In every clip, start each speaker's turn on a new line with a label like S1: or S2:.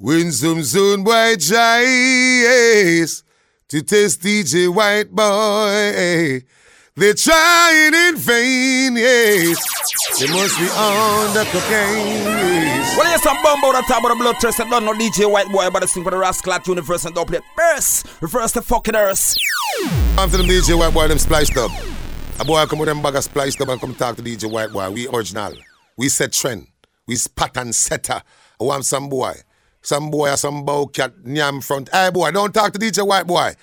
S1: When some soon boy tries to test DJ White Boy, they're trying in vain, yes. They must be on the cocaine, yes.
S2: Well, here's some bumbo that top of the blood test. I don't know DJ White Boy, but I sing for the Rascal Universe and don't play first. Reverse the fucking earth.
S1: After them DJ White Boy, them spliced up. A boy come with them bag of spliced up and come talk to DJ White Boy. We original. We set trend. We pattern setter. I want some boy. Some boy or some bow cat nyam front. Hey boy, don't talk to DJ White Boy.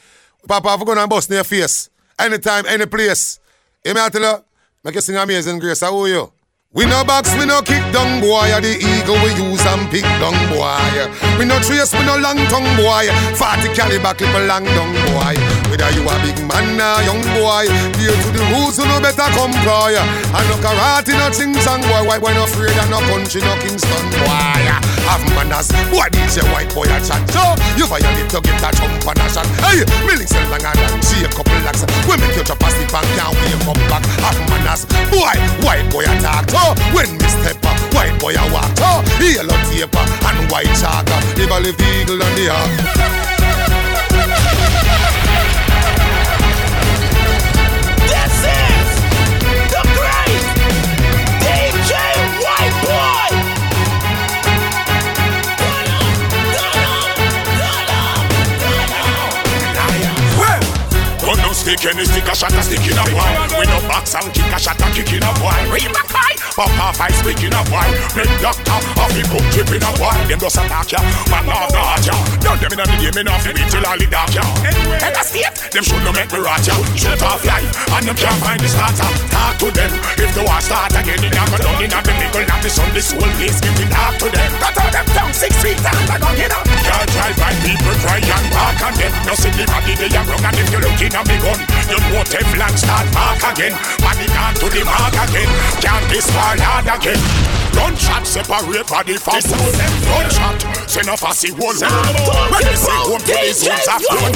S1: Papa, I'm gonna bust in your face. Anytime, any place. You may tell you, make you sing amazing grace. How are you? We no box, we no kick down boy. The eagle we use and pick down boy. We no trace, we no long tongue boy. Forty caliber clip a long down boy. Whether you a big man or young boy, dear to the rules, you no better comply. And no karate, no ching chang boy. White boy no afraid of no country, no Kingston boy. Have manners, boy DJ white boy a chat. So you violate, you get a jump and a shot. Hey, me listen longer than she a couple lakhs. We make you a sleep and can't wake up back. Have manners, boy, white boy a talk. So when me step up, white boy a walk oh, yellow tape and white chalk leave the eagle on the ark
S3: stick, any stick a shot a stick in a boy. We no box and kick a shot a kick in a boy. My fight, pop off I speak in a boy. Make doctor off the book trip in a boy. Them just attack ya, man the heart ya. Don't them in a the game enough to beat till all the dark ya. Head a state, them should no make me rot ya. Shoot off life, and them can't find the starter. Talk to them, if the war start again, it a go down in a the middle of the sun. The soul is getting dark see the body they are wrong and if you looking at me gun, you know Teflon start mark again. Body down to the mark again. Can't be smart hard again. Gunshot separate body from soul. Gunshot send off a see wall. When you say home to the zones of phone.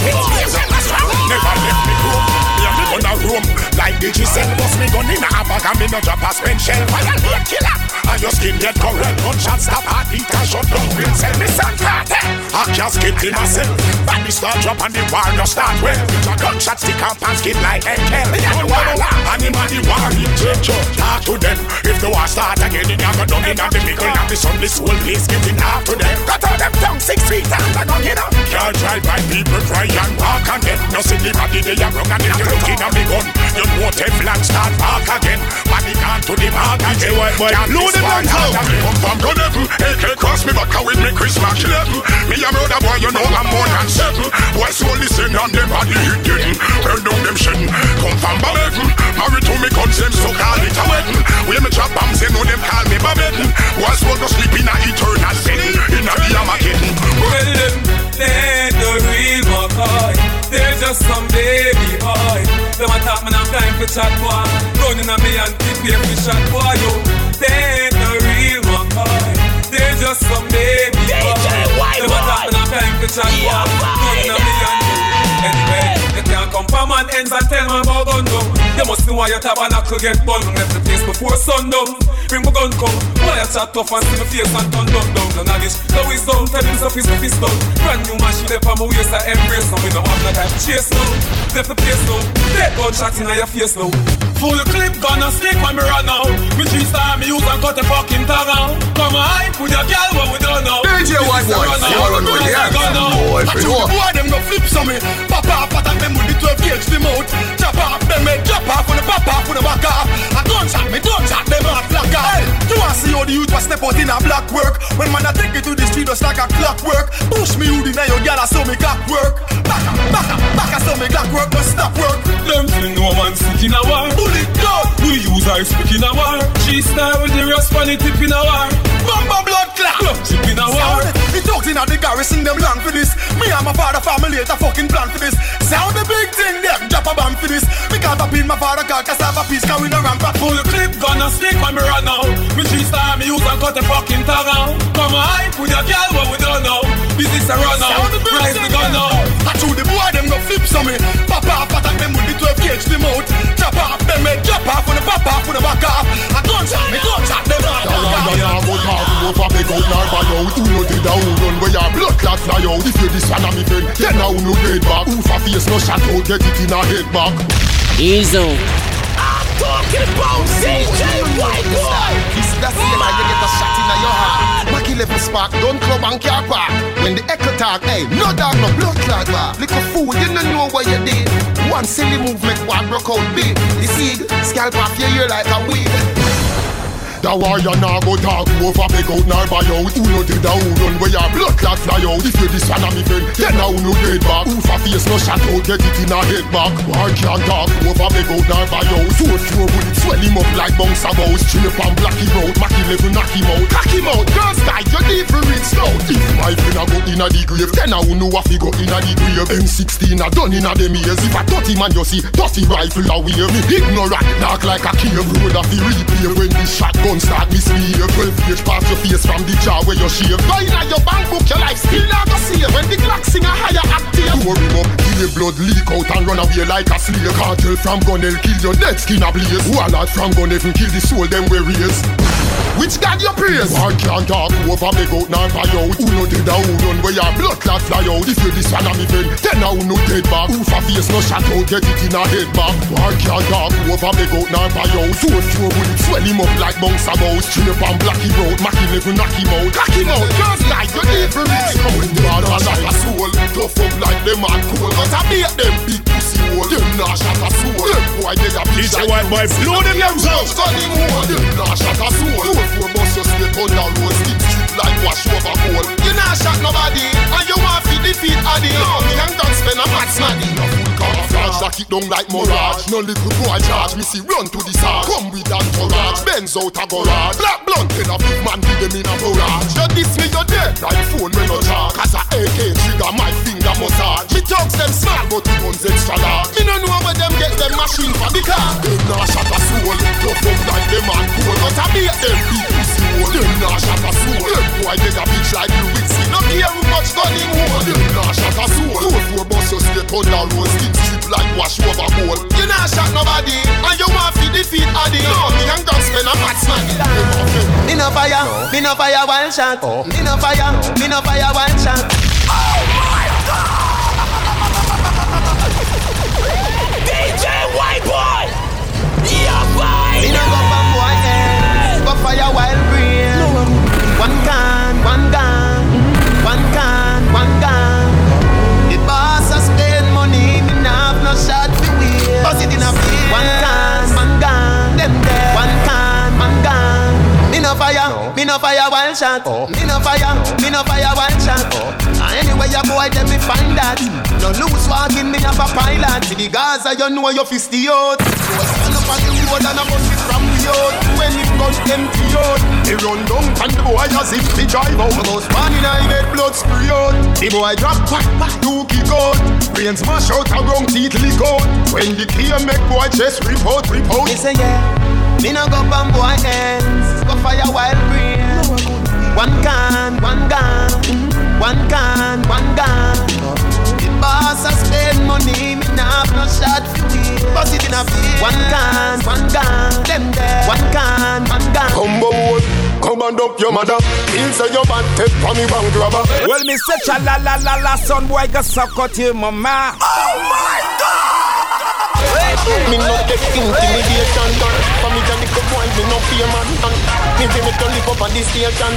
S3: Never left me home. Me and me gun a room like the Giselle. Bust me gun in a bag and me no drop a spent shell. Violate killer. And your skin get correct. Gunshot stop heartbeat and shut down brain cell. Me sound party. I can't skip in myself. Body start drop and the war no start well. A gunshot stick and pants skin like head hell. Don't walla. Anybody war in church. Talk to them. If the war start again, it never done in the middle of the sun. This whole place getting hard to them. Cut out them tongue six feet and I don't get up. Can't drive by people cry and walk and them. No see the body they are wrong and if you looking at me gun, you know Teflon start walk again. Body gone to the mark again.
S4: white boy,
S3: Can't
S4: down
S3: hand and come from gun. AK cross me back with me Chris Mark 11. Me a brother boy, you know I'm more than seven. Boy, so listen and them body hit. Turn down them shedding. Come from Babette. Married to me them so call it a wedding. We me drop bombs, they know them call me Babette. Boy, so go sleep in a eternal setting. In a the Armageddon.
S5: Well, them, they the real McCoy. They're just some baby boy. Them attack me, now time for chat boy. Running on me and tip here for shot boy, yo. They just some baby
S6: DJ
S5: boy.
S6: White
S5: Them attack me, time for chat boy.
S6: Yeah,
S5: on me Anyway, you can't come from man ends and tell me about gun down. You must know why your tabernacle get bun. Left the place before sundown. Bring my gun come. Why you chat tough and see me face and turn down down. Of this. No wisdom, tell him so fist to fist down. Brand new machine up on my waist I embrace now. We don't have no time to chase now. Left the place now. Dead gun shot in your face now. Full clip gonna stick when me run now. Me three star me use and cut the fucking tongue out. With your girl what we don't know.
S4: DJ White Boy, you on with the boy, for sure.
S7: Boy, them go flip some me. Pop off, attack them with the 12 gauge the mouth. Off, them make drop off when the pop off when the back off. A gunshot me, gunshot them off black off. Hey, you want see how the youth was step out in a black work? When man I take it to the street just like a clockwork. Push me hoodie now your gal I saw me clock work. Back up, back up, back up, saw me clock work, but stop work.
S5: Them fling no man sick in a war.
S7: Bullet gun,
S5: We use our speak in a war. She style with the rest funny tip in a war.
S7: bumper blood clot.
S5: Club chip in a war.
S7: It talks in the garrison, them long for this. Me and my father family a fucking plan for this. Sound the big thing there, drop a bomb for this. Can't up in my father car, a piece, can we no ramp up.
S5: Full clip gonna stick when me run out. Me three star me use and cut the fucking tongue out. Come on, with your girl what we don't know. Business a run out.
S7: Sound the big
S5: Rise the
S7: thing
S5: gun
S7: there.
S5: out.
S7: I chew the boy, them go flip some me. Pop off, attack them with the 12 gauge the mouth. Chop off, them make drop off when the pop off when the back off. A gunshot, me gunshot them off.
S8: I go talk over beg out nor buy out Who no did a who run where your blood clot fly out If you this one a me friend Then now no dead back Who for face no shot out Get it in a head back
S1: Easy.
S9: Talking about DJ White Boy.
S8: This the same and you get a shot in your heart Mackie level spark Gun club and car park When the echo talk Hey, no dog no blood clot bar. Little fool you no know what you did. One silly move make one broke out big. The seed Scalp off your ear like a wig the warrior nah go talk over beg out nor buy out. Who no a who run where your blood clot fly out. If you this one a me friend, then now no dead back Who for face no shot out, get it in a head back War can't talk over beg out nor buy out. Four four bullet swell him up like bounce a mouse Straight and black him out, Mac 11 knock him out. Cock him out, girls die, you need for reach snout If my friend a go in a the grave, then I know what fi go in a the grave. M16 a done in a them ears If a 30 man you see, 30 rifle a wave me Ignorant, knock like a cave. Road a fi replay when the shotgun start misbehave 12 page past your face from the jaw where you shave. Going at your bank book, your life still not go save When the Glock sing a higher octave Pour him up, the blood leak out and run away like a slave Cartel from gun, they'll kill your dead skin a blaze. Warlord from gun, even kill the soul them we raise. Which God you praise? War can't talk over beg out nor buy out. Who no dead and who run where your blood clot fly out? If you this one a me friend, then now no dead back Who for face no shot out, get it in a head back War can't talk over beg out nor buy out. Four four bullets swell him up like bounce a mouse Chin up and black him out, Mac 11 knock him out. Cock him out, girls like you need for me Bad man shot a soul, tough up like them man cool But I beat them big pussy hole, them nah shot a soul. Them boy they a bitch like
S10: White Boy, blow them yams out.
S8: Gun him hole, them nah shot a soul. Four four bust your slip on the road, skin strip like wash over coal You nah shot nobody, and you want fi defeat Addy. No, me and God spend a mad smaddy No camouflage, lock it down like mirage No little boy charge, me see run to the side. Come with that courage, Benz out a garage Black blunt in a big man, give them in a barrage You diss me, you dead, like phone when you charge Cause a AK trigger, my finger massage. Me thugs them small, but the guns extra large. Me no know where them get them machine from the car. Them nah shot a soul, tough up like them man cool But I beat them hole Them nah shot a soul, them boy get a bitch like Louis C No care much gun him hold Them nah shot a soul, two four bust your straight on the road Skin strip like wash over coal You nah shot nobody, and you want fi defeat Addy No, me and God spend a mad smaddy
S11: Me no fire, me no fire one shot. Me no fire, me no fire one shot.
S9: DJ White Boy. Yeah, boy.
S11: Me no go from boy go fire wild me no fire one shot. Oh. Me no fire, me no fire one shot. Oh. And anyway, your boy, let me find that. No loose walking, me have a pilot. To the Gaza, you know you fist out. You stand up on the road and a bus it from the out. When it gun empty out, he run down and the boy as if he drive out. Almost one in I get blood spray out. The boy drop back, back, two kick out. Brains smash out, a wrong teeth lick out. When the key make boy chest rip out, rip out. Me say yeah, me no go from boy ends. Go fire wild brain. One can, one gun, one can, one gun. The boss a spend money, me nah have no shot for it. Bust it in a field. One can, one gun, them there. One can, one gun.
S8: Combo wood, come and up your mother. Feel say your bad take for me bank robber.
S2: Well, me say cha la la la la, son boy, go suck out your mama.
S8: Oh Me no get intimidation done. For me, Johnny come boy, me no fear man. Me say me to live up on this station.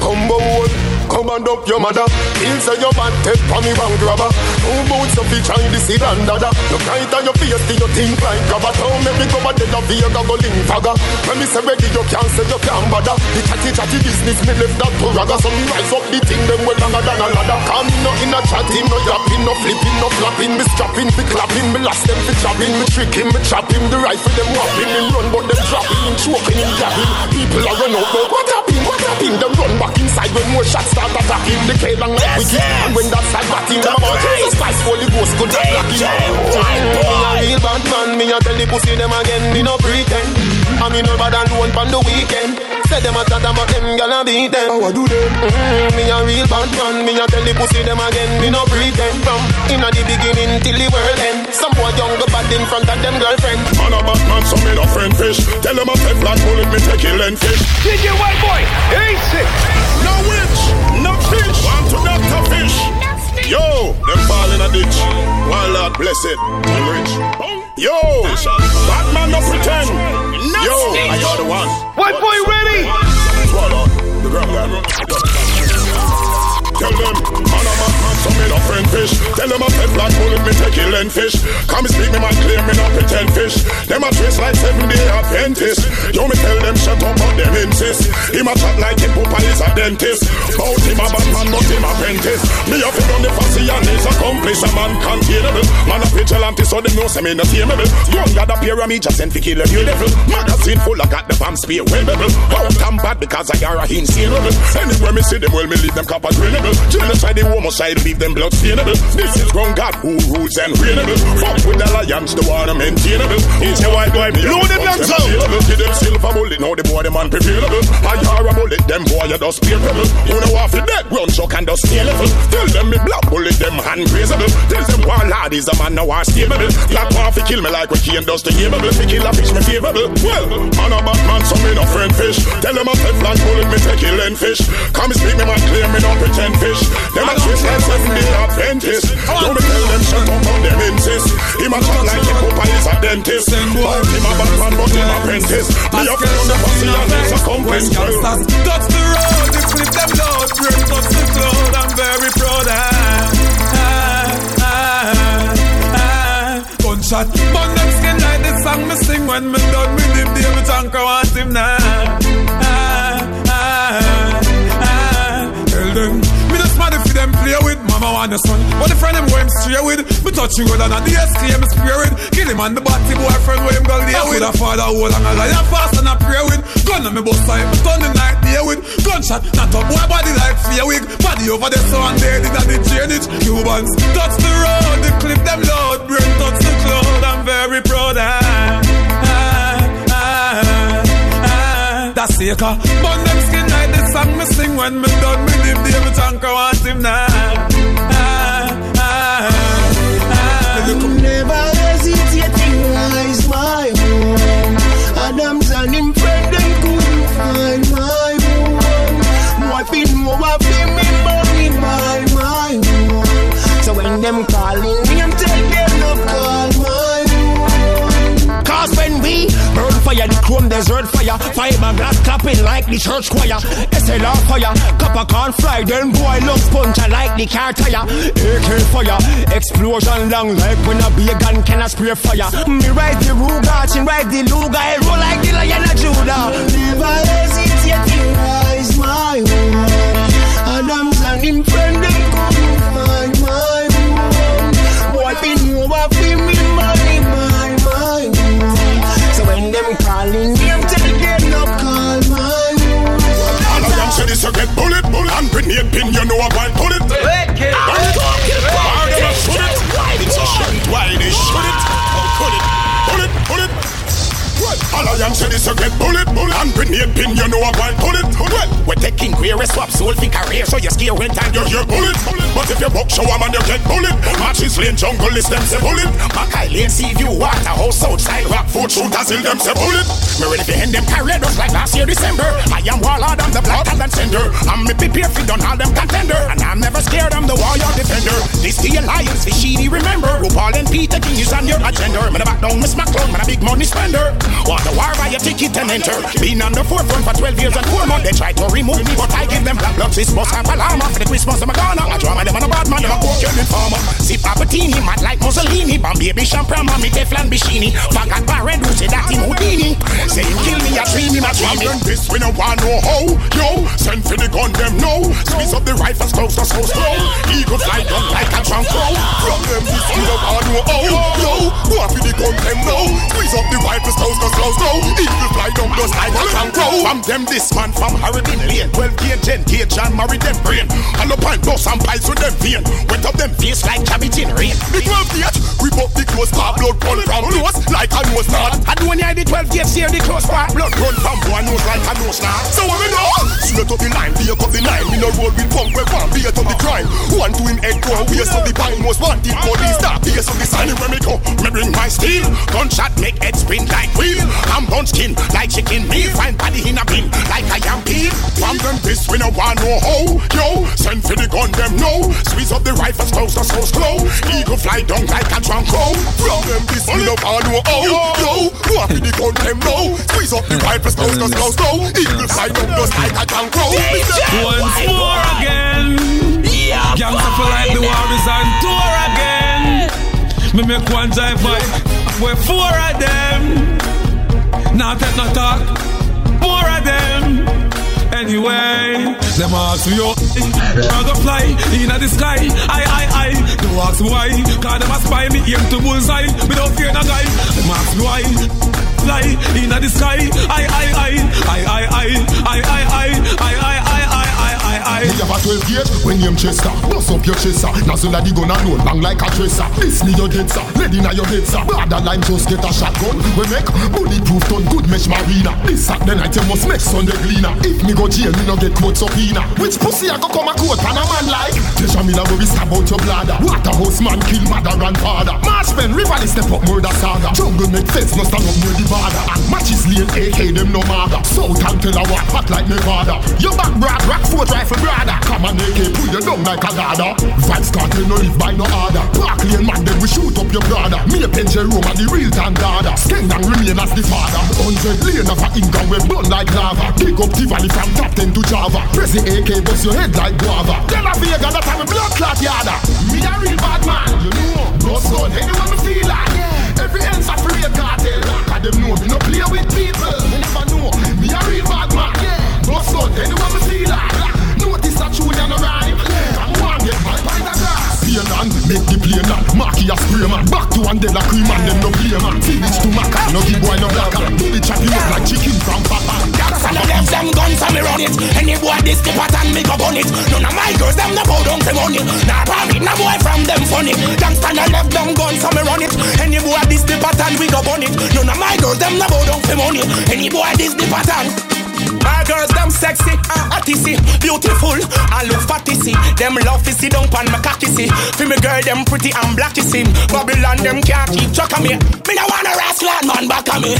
S8: Combo wood, come and up your mother. Feel say your bad take for me bank robber. Two boots of each eye, this is and dada. Look right on your face, till you think like grabber. Don't make me go a dead of Vega go link fagger. When me say ready, you can't say you can't bother. The chatty chatty business, me left that to ragga. So me rise up the thing, them well longer than a ladder. Come no in a chatting, no yapping, no flipping, no flapping. Me strapping, me clapping, me last them, me chopping, me tricking, me chopping. The rifle them whopping, him run, but them dropping, choking, him dabbing. People are run out, but what happened? What happened? Them run back inside when more shots start attacking. The K long like wicked, and when that start batting, them about Jesus Christ, Holy Ghost, good at blocking. Me a real bad man, me a tell the pussy them again, me no pretend. I me no bad and one on the weekend.
S4: Say them a chat about them, girl a beat them.
S12: How I do them?
S4: Mm, me a real bad man. Me a tell the pussy them again. Me no pretend from inna the beginning till the world end. Some boy bad in front of them girlfriend.
S13: Man a bad man, so me no friend fish. Tell them a fed black bullet, me take kill and fish.
S14: DJ White Boy, easy.
S13: No witch, no fish. Want to doctor fish. Yo, them fall in a ditch. One Lord blessed, I'm rich. Yo, bad man no pretend. Yo, I are the one.
S14: White Boy ready.
S13: Swallow the guy. Tell them, so me no friend fish. Tell them a fed black bullet, me take kill and fish. Come speak me man claim me not pretend fish. Them a trace like seven day Adventist. Yo me tell them shut up, but them insist. Him a chat like him papa is a dentist. Bout him a bad man, but him apprentice. Me a fit on the fussy and he's accomplice. A man containable. Man a vigilante, so them know say me not tameable. Young got a pyramid just sent fi kill a new level. Magazine full, I got the bomb spear well bubble. Out and bad because I are a insane rebel. Anywhere me see them, well me leave them copper drainable. Genocide, the homicide, leave them blood stainable. This is grown God who rules and reignable. Fuck with the lions, the one maintainable. It's a white boy, blow them guns out. Give them silver bullet, now the boy them unprepairable. I are a bullet, them boy you just pebble. Who know off the dead, run chuck and just stay level. Tell them me black bullet, them hand grazable. Tell them one lad is a man now are stable. Black off he kill me like when Kane does the able. Fi kill a fish me favorable. Well, man a bad man, so me no friend fish. Tell them a fed black bullet, me take kill and fish. Come speak me man clear, me don't pretend fish. Them a twist seven day Adventist. Don't me tell them shut up on them insist. Him a chat like him papa is a dentist. But him a bad man, but him apprentice. Me a feel on the pussy and it's a. Well,
S5: Touch the road, they flip them load, brain touch the cloud, I'm very proud. Gunshot, burn them skin like the song me sing when me done with him, David Tanker want him now. Ah, ah, ah. Tell them, mama want the son. But the friend them go him straight with, me touch you good and the him spray. Kill him and the body boyfriend where him go there with. A father hold and a lion fast and a pray with. Gun on me bust me turn the night there with. Gunshot, not a boy body like fear wig. Body over the sun, dead in the drainage. Cubans touch the road, the clip them load. Brain touch the cloud, I'm very proud. Ah, ah, ah, ah. That's it, song me sing when me done with him. David Tanker want him now.
S4: Chrome desert fire, fiberglass clapping like the church choir. SLR fire, copper can't fly, then boy love sponge like the car tire. AK fire, explosion long like when a big gun can a spray fire. Me ride the Ruger, she ride the Luger, I roll like the Lion of Judah. Never hesitate to rise my home. Adams and him them calling me, I'm tell them call my home.
S13: all of them say this you get bullet, bullet. And grenade pin, you know I want bullet. Why them a shoot it? It's a shit. Why they shoot it? Oh, pull it, pull it, it. All of them say this you get bullet, bullet. And grenade pin, you know I want bullet. Well, we're taking queer swap soul fi career, so you scare when time you hear bullet. But if you buck show 'em and you get bullet, matches lane jungle list them say bullet. Mackay lane sea view Waterhouse outside rock food shooters in them say bullet. Me ready to end them career just like last year December. I am warlord, I'm the black talent sender. I'm me prepare fi done all them contender, and I'm never scared. I'm the warrior defender. This the alliance, the shady remember. RuPaul and Peter is on your agenda. Man, I back down, Miss McClone, man, a big money spender. Want the war buy a ticket and enter. Been on the forefront for 12 years and 4 months. They try to remove me, but I give them black blood. This must have alarm for the Christmas of Madonna. I draw my them on a bad man, them a coke your informer. Sip Albertini, mad like Mussolini. Bam baby champagne, mommy Teflon Bishini. Fagat Barred, who say that him Houdini. Say him kill me, I dream him, I dream him. This we no want no how, yo. Send for the gun, them no. Squeeze up the rifles, close to so slow. Eagle fly down like a drunk crow. From them this we no want no how, yo. Go for the gun, them no. Squeeze up the rifles, close to slow slow. Eagle fly down just like a crow. From them this man from Harrison Lane. 12 gauge, 10 gauge, and marry them brain. And up and and pies with them vein. Wet up them face like cabbage in rain. The 12 gauge, we
S8: up the close part, blood run from nose like a nose knot.
S2: I do when I the 12 gauge share the close part.
S8: Blood run from boy nose like a nose knot. So what we know? Straight up the line, be up the nine. We no road with pump, we want be up the crime. One to him head go, waste of the pine. Most wanted police stop, be of the sign. Where me go? Me bring my steel. Gunshot make head spin like wheel. I'm bone skin like chicken meal. Find body in a bin like I am peel. From them this we no want no hoe. Yo, send for the gun them no. Squeeze up the rifles close to so slow. Eagle fly down like a drunk crow. From them this we no want no hoe. Yo, walk in the gun them no. Squeeze up the rifles close to slow slow. Eagle fly down just like a drunk crow.
S5: Once more again. Gangsta for like the war is on tour again. Me make one drive by. We're four of them. Now take no talk anyway. Them ask me your I go fly in the sky. I, I, I. Don't ask me why. Cause them a spy me aim to bullseye. Me don't fear no guy. Them ask me why. Fly in the sky. I, I, I. I, I, I. I, I, I. I, I.
S8: 12 gauge when you Chester. Bust up your chest sir. Nozzle of the gun alone bang like a tracer. This me your dead sir. Lead inna your head sir. Border line just get a shotgun We make bulletproof done good mesh marina. This Saturday night you must make Sunday cleaner. If me go jail me no get court subpoena. Which pussy I go come a court pan a man like? Treasure me love we stab out your bladder. Waterhouse man kill mother grandfather Marshman river step up murder saga. Jungle make fence no stand up near the border. And matches lane AK them no maga South and what hot like Nevada. Your back brag rock foot rifle brother Come on AK pull you down like a ladder Vibes cartel no live by no order. Park lane man then we shoot up your brother. Me a pension room and the real time dada Skeng and remain as the father. Hundred lane of a inga we burn like lava. Pick up Tivoli from top 10 to Java. Press the AK bust your head like guava. De La Vega that time a blood clot yada. Me a real bad man you know. Bust gun anyone me feel like. Every ends a free cartel Cause them know me no play with people. You never know. Me a real bad man Bust gun anyone me feel like Notice that tune and a rhyme? Come on get my pint of grass Play on, make the play on Marky a spray man. Back to Andela cream and them no play man. Finish to Maca No give boy no blacker Do the chopping up like chicken from Papa.
S9: And I left them guns and me run it. Any boy this the pattern me go bun it. None of my girls them no bow down for money. Nah probably no boy from them funny. Gangsta I left them guns and me run it. Any boy this the pattern we go bun it. None of my girls them no bow down for money. Any boy this the pattern my girls, them sexy, ah, uh, artisty, beautiful, I look fatty, see. Them love to sit down pan my cocky, see. For me girl, them pretty and blacky, see. Babylon, them can't keep track of me. Me no wanna rascal man back of me.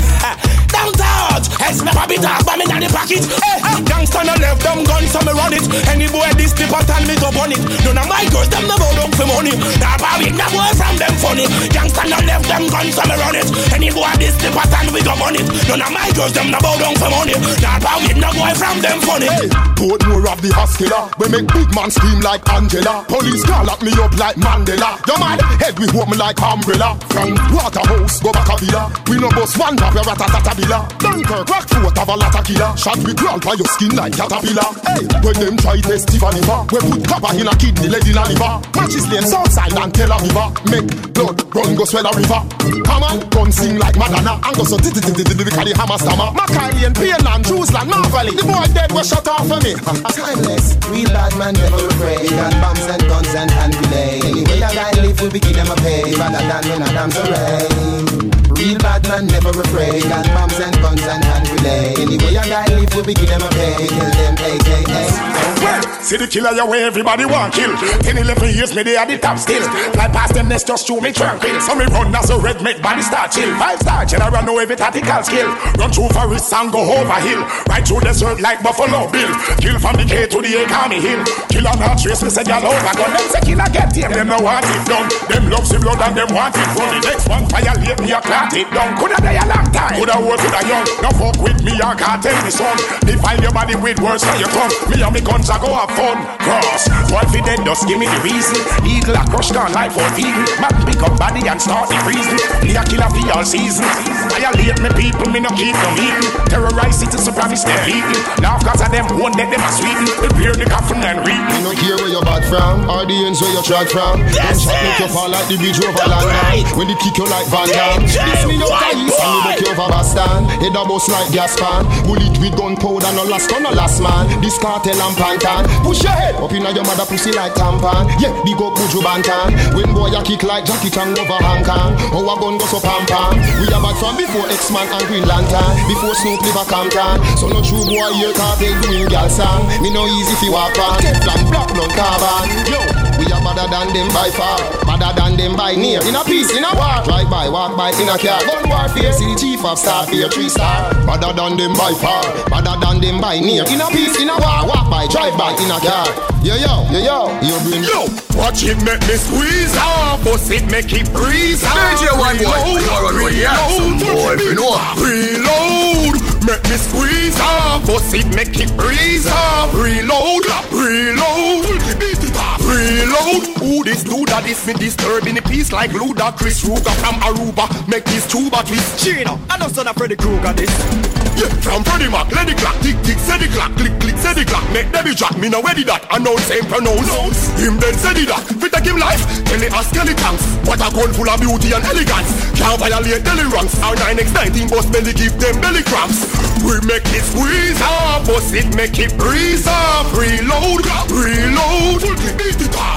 S9: Down out, it's me probably talk, but me not the pocket. Hey, gangsta no left them guns, so me run it. Any boy this tip and me go on it. None of my girls, them bow down for money. Nah, probably no boy from them funny. Gangsta no left them guns, so me run it. Any boy this tip and we go on it. None of my girls, them bow down for money. Nah, probably no boy from them funny.
S8: Hey, more of the hospital. We make big man scream like Angela. Police call lock me up like Mandela. Your mad head we hold me like umbrella. From Waterhouse go back a villa. We no boss one drop your ratatatabilla. Dunkirk Rockford have a lot of killer. Shot we crawl by your skin like caterpillar. Hey, when them try test Tiffany bar, we put copper in a kidney, lead in a liver. Matches lane Southside and Tel Aviv. Make blood run go swell a river. Come on, gun sing like Madonna. And go so titi titi titi the hammer stammer. Macaulay and Pearland, Jerusalem, Marvally. The boy dead was shut off for me.
S11: Timeless, real bad man never afraid. Got bombs and guns and hand grenade. Anyway, I live, we begin them a pay. Rather than when I dance rain. Real bad man never afraid. Got bombs and guns and hand grenade. Anyway, I gotta live, we begin them a pay. Kill them, AKA.
S3: Well, see the killer your way everybody want kill. 10, 11 years me they at the top still. Fly past them next just show me tranquil. So me run as a red make body start chill. Five star general know every tactical skill. Run through forest and go over hill. Right through desert like Buffalo Bill. Kill from the K to the Academy Hill. Kill on our trace me say y'all over gun. Them say killer get him. Them no want it done. Them love the blood and them want it from the next one fire late me a clot it down. Coulda die a long time. Coulda old coulda young. No fuck with me I can't tell me son. Defile your body with words on your tongue. Me and me guns I go have fun. Cross. One fi dead just give me the reason. Eagle a crush down life for vegan. Man pick up body and start the freezing. Me a killer for all season. Violate me people, me no keep them eating. Terrorize cities so promise them beating. Now cause of them one that them a sweeten. Prepare the coffin and read.
S8: Me no hear where your bad
S12: from, or the ends where you trod from.
S3: Yes,
S12: Gunshot make you
S3: yes.
S12: fall like the bridge over
S3: right.
S12: When they kick you like Van Damme. This me of east and make you over Boston. Head a bust like gas pan. Bullet with gunpowder, no last no last man. This cartel and pantan. Push your head up inna your mother pussy like tampon. Yeah, big up Buju Banton. When boy a kick like Jackie Chan over Hong Kong. A gun go so pam pam. We a bad from before X-Man and Green Lantern. Before Snoop live a Compton. So no true boy here cartel doing gal song. Me no easy fi walk on. Teflon black non carbon. Yo. We are better than them by far, better than them by near. In a peace, in a war, drive by, walk by, in a car. Gun warfare, see the chief of staff here, three star. Better than them by far, better than them by near. In a peace, in a war, walk by, drive by, in a car. Yeah yo, yeah yo, your brain.
S8: Yo, watch it make me squeeze off, bust it make it breeze off.
S4: DJ White Boy,
S8: Reload,
S4: you are on with the action, boy, you know.
S8: Reload, make me squeeze off, bust it make it breeze off. Reload, reload, beat it off. Reload, who this dude that is me disturbing the peace like Ludacris Ruger from Aruba. Make this tuba twist.
S15: Chino, I know son of Freddy Krueger this.
S8: Yeah, from Freddie Mac, let the clock tick tick, say the clock, click click, say the clock, make them jack. Me no ready that, announce him pronounce. Him then say the that, fit take him life, tell it a skeletons. What a gun full of beauty and elegance. Can't violate daily ranks. Our 9x19 bus belly give them belly cramps. We make it squeeze off, bust it make it breeze off. Reload, reload.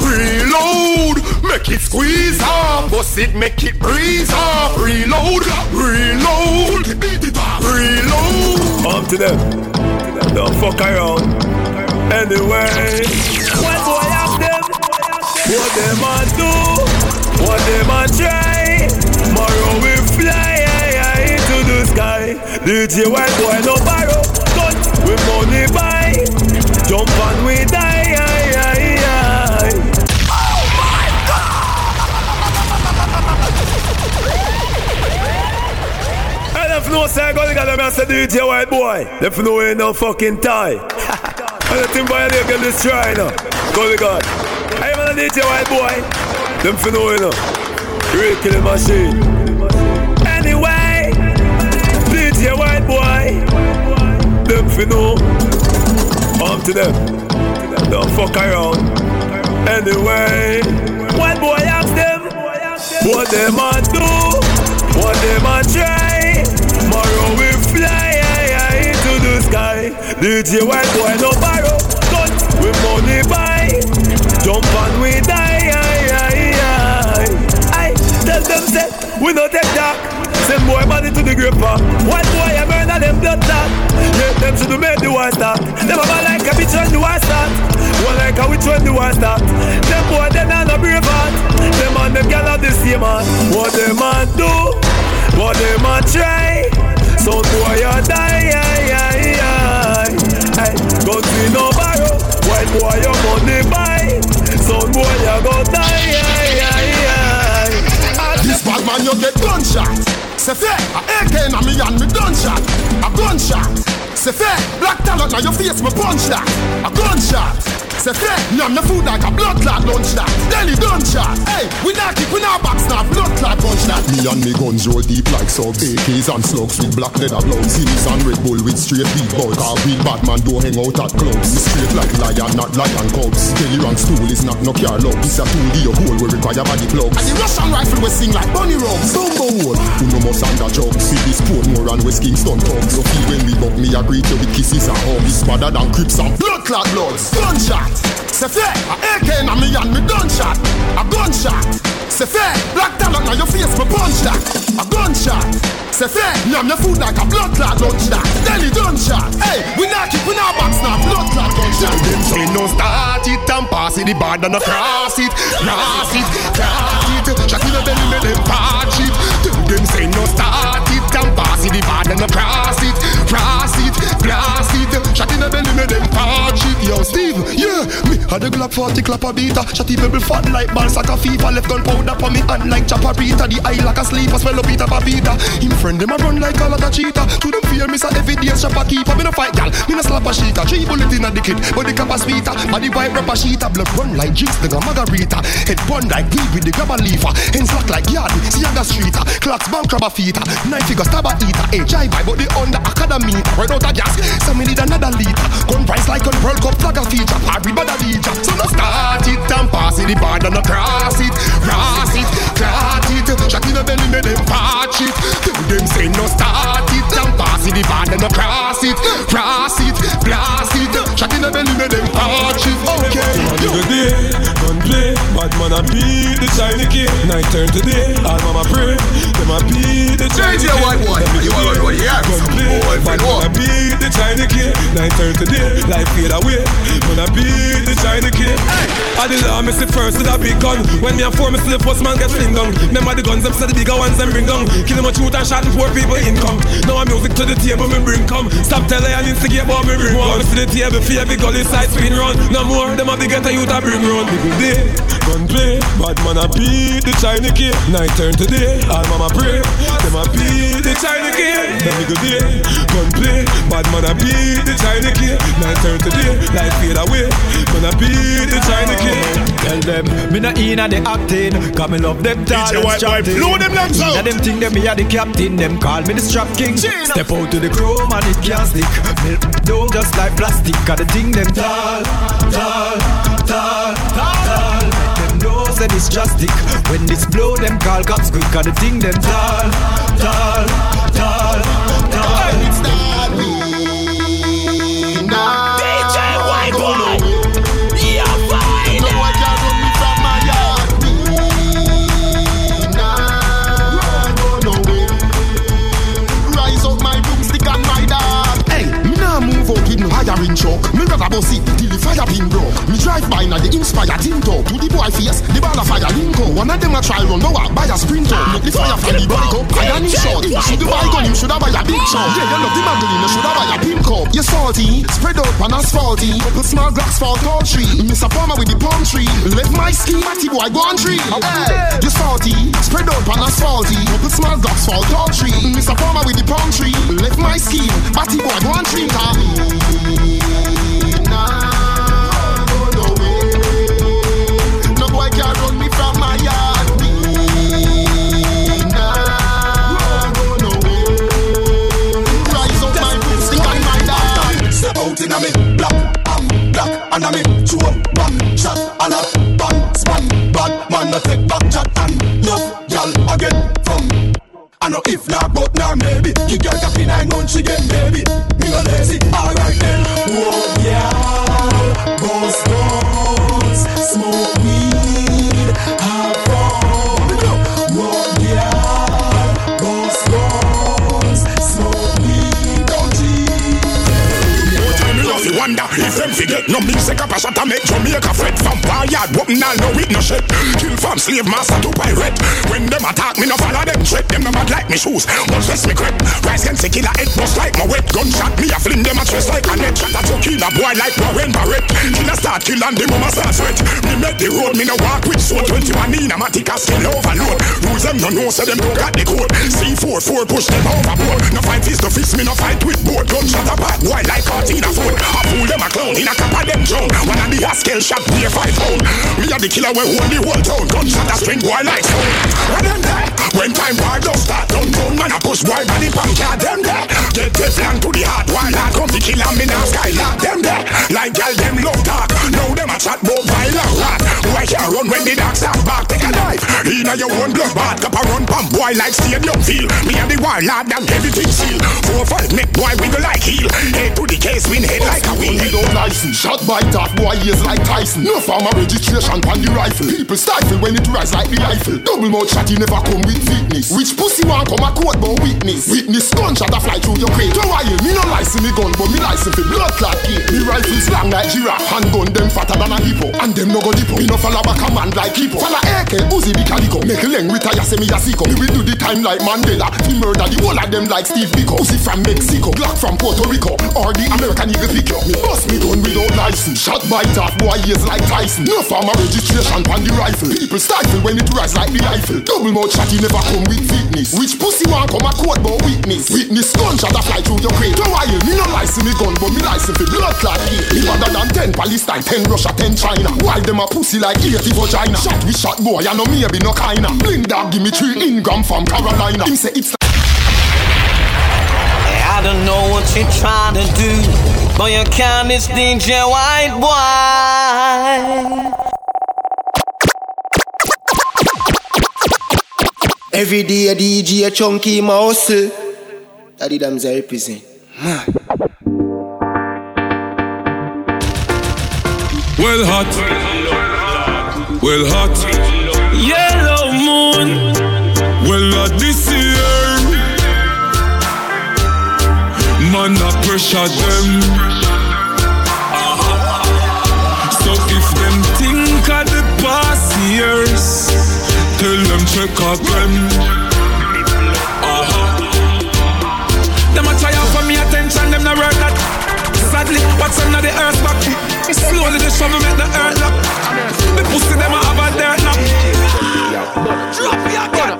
S8: Reload, make it squeeze off, bust it make it breeze off. Reload, reload. Reload.
S16: Up to them. Don't fuck around. Anyway, what boy ask them? What them a do? What them a try? Tomorrow we fly into the sky. DJ White boy no borrow, gun we money buy. Jump and we die. No say go together, me say DJ White boy. If no ain't no fucking tie. and the thing boy they get destroyed now. Go to God. I am a DJ White boy. Them for no you know. Real killing machine. Anyway, DJ White boy. Them for no. Up to them. Don't fuck around. Anyway, white boy ask them. What them a do? What them a try? Sky. DJ white boy no borrow, gun we money buy. Jump and we die, aye, aye, aye. Aye, tell them say we no take that. Send boy body to the gripper. White boy a burn them blood clot. Yeah, them should make the war start. Them a man like a bitch when the war start. One like a witch when the war start. Them boy them not no brave heart. Them and them gal are the same man. What them a do? What them a try? Some boy a die, aye, aye, aye. Aye, guns we no borrow. White boy your money buy. Some boy a go die, aye, aye, aye.
S12: This bad man you get gunshot. Say fair, a AK na me and me gunshot. A gunshot. Say fair, black talent na your face me punch that. A gunshot. Say fair, yam the food like a blood clot lunch that. Daily gunshot. Hey, we not keep we not box now blood clot punch that. Me and me guns roll deep like subs. AKs and slugs with black leather gloves. Series and Red Bull with straight beat bugs. Car with bad man don't hang out at clubs. Straight like lion, not lion cubs. Kelly rank stool is not no car love. It's a 2D hole we require body plugs. And the Russian rifle we sing like bunny rums. Stumbo hole, who no must under jug. See this port more and West Kingston thugs. So feel when we buck me I greet you with kisses and hugs. It's better than crips and blood clot bloods. Gunshot. Say fair, AK na me and me gunshot. A gunshot. Say fair, black talent na your face me punch that. A gunshot. Say fair, yam your food like a blood clot lunch that. Daily gunshot. Hey, we not keep we not box now blood clot gunshot.
S8: Them say no start it and pass it, the border no cross it, cross it, cross it. Shot in the belly, 40 clap a beater. Uh, shotty bubble fat like ball sack a fever. Left gunpowder for me hand like chaparita. The eye like a sleeper, smell a bit of beater. Him friend them a run like a lot of cheetah. To them fear me so every day shop a keeper. Me no fight gal, me no slap a sheeter. Uh. Three bullet in a the kid, but the cap a sweeter. Uh. Body vibe rap a sheeter. Blood run like jigs, a margarita. Head bun like weed with the grab a leafer. Hands lock like yard, see a streeter. Clocks bang grab a feeter. Nine figure stab a eater. Eh. Hey, jive but the under academy. Right out of gas, so me need another liter. Gun rise like a World Cup flag a feature. Parry but a leader. So no start it and pass it.
S7: the border, no cross it, cross it, clot it. Shot in the belly, make them patch it. Tell them say no start it, jump pass it, the border, no cross it, cross it, blast it. Shot in the belly, make them patch it. Okay.
S5: Bad man a beat the shiny kid. Night turn to day, all mama pray, them a beat the shiny
S4: DJ White boy, you are what you are.
S5: Gun play,
S4: Boy,
S5: bad man a beat the shiny kid. Night turn to day, life fade away, man a beat the shiny kid. I did I miss it first with a big gun. When me a four, me the first man get fling down. Remember the guns, them say the bigger ones them bring down. Kill them a shoot and shot and poor people income. Now I'm music to the table, me bring come. Stop telling and instigate, but me bring one. to the table, fear every gully side spin run. No more, them a big get a youth a bring run. People day, gun play, bad man a beat the China kid. Night turn to day, all mama pray. Them a beat the China kid. Them nigga day, gun play, bad man a beat the China kid. Night turn to day, life fade away. Man a beat the China kid.
S17: Tell them, me not inna the acting Cause me love them talent
S7: White Boy,
S17: chatting
S7: blow them lungs out.
S17: Inna them think them me a the captain Them call me the strap king Step out to the chrome and it can't stick Me don't just like plastic Cause the thing them tall, tall, tall, tall Make them know say this just stick When this blow them call cops quick Cause the thing them tall, tall, tall, tall
S8: It's that we now.
S18: DJ White Boy. You're fine.
S8: No one can run me from my yard. We now go nowhere. Rise up my broomstick and my dog. Hey, me nah move out with no hiring truck. Me rather bust by the inspire talk to the boy face. The ball of fire link up. One of them a try run over buy a sprinter. Make the fire from the body cup. Iron him short. If you should buy gun, him shoulda buy a big shot. Yeah, you love the Magdalene, you shoulda buy a pink cup. You salty, spread out on asphalty. Couple small blocks fall tall tree. Miss a farmer with the palm tree. Left my ski, matty boy go on tree. Hey, you salty, spread out on asphalty. Couple small blocks fall tall tree. Miss a farmer with the palm tree. Left my ski, matty boy go on tree. And
S7: me chew up, bang, shot, and a bang, span, bad man a take back chat and nuff, y'all again from. I know if not, but now maybe you get up in nine months again, baby. Me no lazy, alright then. Whoa, yeah, boss, boss, smoke weed,
S3: No music up a shot to make Jamaica fret. From yard whooping all no with no shit. Kill from slave master to pirate. When them attack me no follow them threat Them no bad like me shoes. But dress me crep Rise against the killer head bust like my wet Gunshot me a fling them a dress like a net. Shot a to kill a boy like Warren Barrett. Killer start kill and the mama start sweat the road me no walk with sword. 21 in a matic a skill overload. Rules them no know so them don't got the code. C4 4 push them overboard. No fight fist to fist me no fight with board. Gunshot a bad boy like Cartina phone. I fool them a clown in a cap of them drown One of the Haskell shot me a five pound. Me a the killer we hold the whole town. Gunshot a string boy like stone. When them there When time war don't start Down town man a push boy body pump. Car them there. Get Teflon to the heart. While I come to kill and me now skylark? Them there. Like gal them love talk. Now them a chat about violent rat Boy can't run when the dark start back Take a dive Inna your own blood bath Cup a run pump boy like stadium feel Me and the warlord and everything seal Four five neck boy wiggle like heel Head to the case win head like a wheel
S8: Without license, shot by top boy ears like Tyson. No farmer registration on the rifle. People stifle when it rise like the rifle. Double mouth shot, he never come with fitness. Which pussy want come a court but witness? Witness gunshot a fly through your crate. Don't worry, me no license me gun, but me license for blood clot. Me rifles long like giraffe, handgun them fatter than a hippo, and them no go dippo. No follow back a man like hippo. Follow AK, Uzi the calico. Make a leng retire, say me a sicko. Me will do the time like Mandela. He murder the whole of them like Steve Biko. Uzi from Mexico, Glock from Puerto Rico, or the American Eagle pick up. Me bust me gun without license. Shot by top boy ears like Tyson. No farmer registration on the rifle. People stifle when it rise like the rifle. Double mouth shot, he never come with fitness. Which pussy want come a court but witness? Witness gunshot a fly through your crate. Don't worry, me no license me gun, but me license for blood clot. Me better than 10 Palestine, 10 Russia, 10 China. Why them a pussy like 80 vagina. Shot we shot boy, I know maybe no kinda. Bling dog, give me three ingram from Carolina. Him say it's like
S19: I don't know what you're trying to do, but you can't this DJ white boy.
S11: Every day a DJ a chunky mouse. Daddy dams I represent. Man.
S5: Well hot. Well, hot yellow moon. Well hot this year, man a pressure them. So if them think of the past years, tell them check again. Them a try for me attention, them no work that. Sadly, what's under the earth back? Slowly the shovel make the earth lock. The pussy them have a dirt knock. Drop your gun.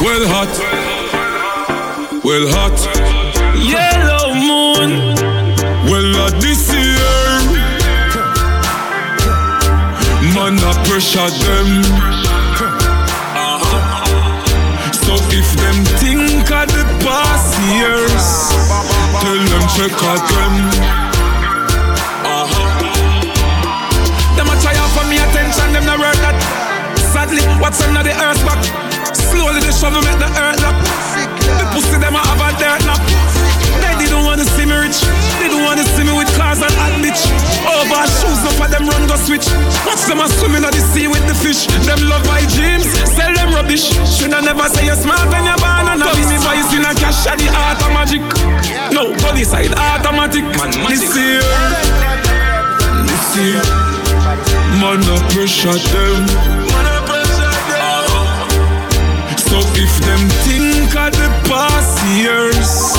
S5: Well hot, well hot, yellow moon. Well hot this year, man a pressure them. Uh-huh. So if them think of the past years, tell them check again. Them Sadly, what's under the earth back? Slowly the shovel make the earth lock. The pussy them a have a dirt knock. They didn't wanna see me rich. They don't wanna see me with cars and hot bitch. Over shoes, no for them run go switch. Watch them a swimming at the sea with the fish. Them love my dreams, sell them rubbish. Should I never say you're smart when you're born and Tell me voice in a cash at the art of magic. No, police side automatic. Man, this year, this year, man a pressure them. If them think of the past years,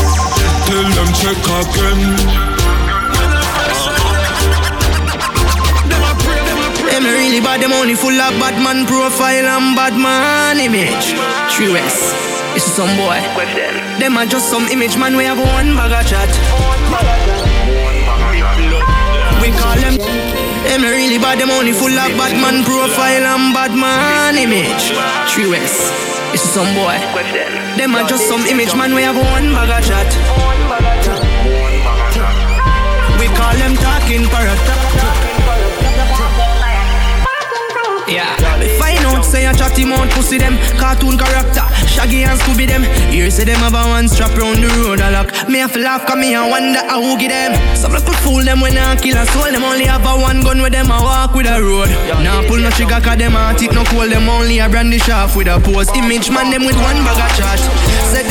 S5: tell them check again.
S20: Them a really bad, them only full of bad man profile and bad man image. True West, it's some boy. Them are just some image man, we have one bag of chat. We call them. Them really bad, them only full of bad man profile and bad man image. True West, it's some boy. Them are just some image man, we have one bag of chat. We call them talking parrot. Yeah. Find out say a chatty mouth pussy them. Cartoon character Shaggy and Scooby them. Here say them have a one strap round the road a lock Me have to laugh cause me a wonder how who get them. Some could fool them when I kill a soul. Them only have a one gun with them a walk with a road. Now pull no trigger cause them a tip no cool Them only a brandish off with a pose. Image man them with one bag of Say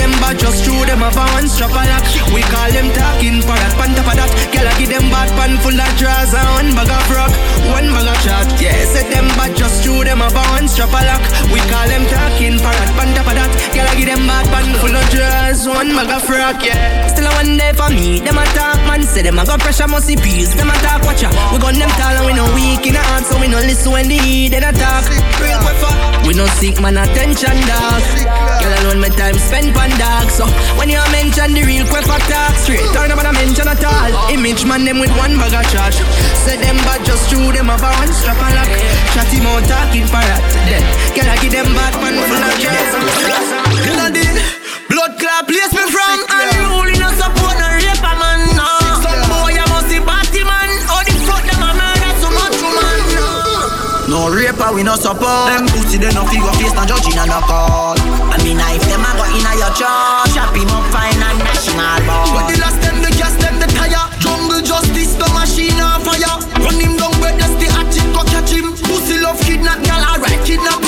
S20: them bad just true them have a one strap a lock We call them talking parrot Pan top of that. Girl I give them bad pan full of drawers And one bag of rock One bag of chat. Yeah say them bad just true them have a one strap a lock. We call them talking parrot Pan top of that. Girl I give them bad pan full of drawers One bag of rock yeah. Still a one day for me Them a talk man. Say them a got pressure must see peace. Them a talk watch ya. We gun them tall and we no weak in the heart So we no listen when they heat Then a talk. Real quick for We no seek man attention dog Girl alone my time spend pan dog. So when you mention the real quick for talk Straight turn up and I mention at all. Image man them with one bag of charge Say them bad just true them a one strap and lock Chatty mouth talking for that. Then. Girl I give them bad pan full of jazz Blood clot place me from. And you only no support No raper
S18: we no support. Them pussy they no figure face no judging and no call I mean if them a go in inna your church Chop him up fine and national ball
S20: But the last them the gas them the tire. Jungle justice the machine on fire. Run him down where that's the hatchet go catch him. Pussy love kidnap gal alright kidnap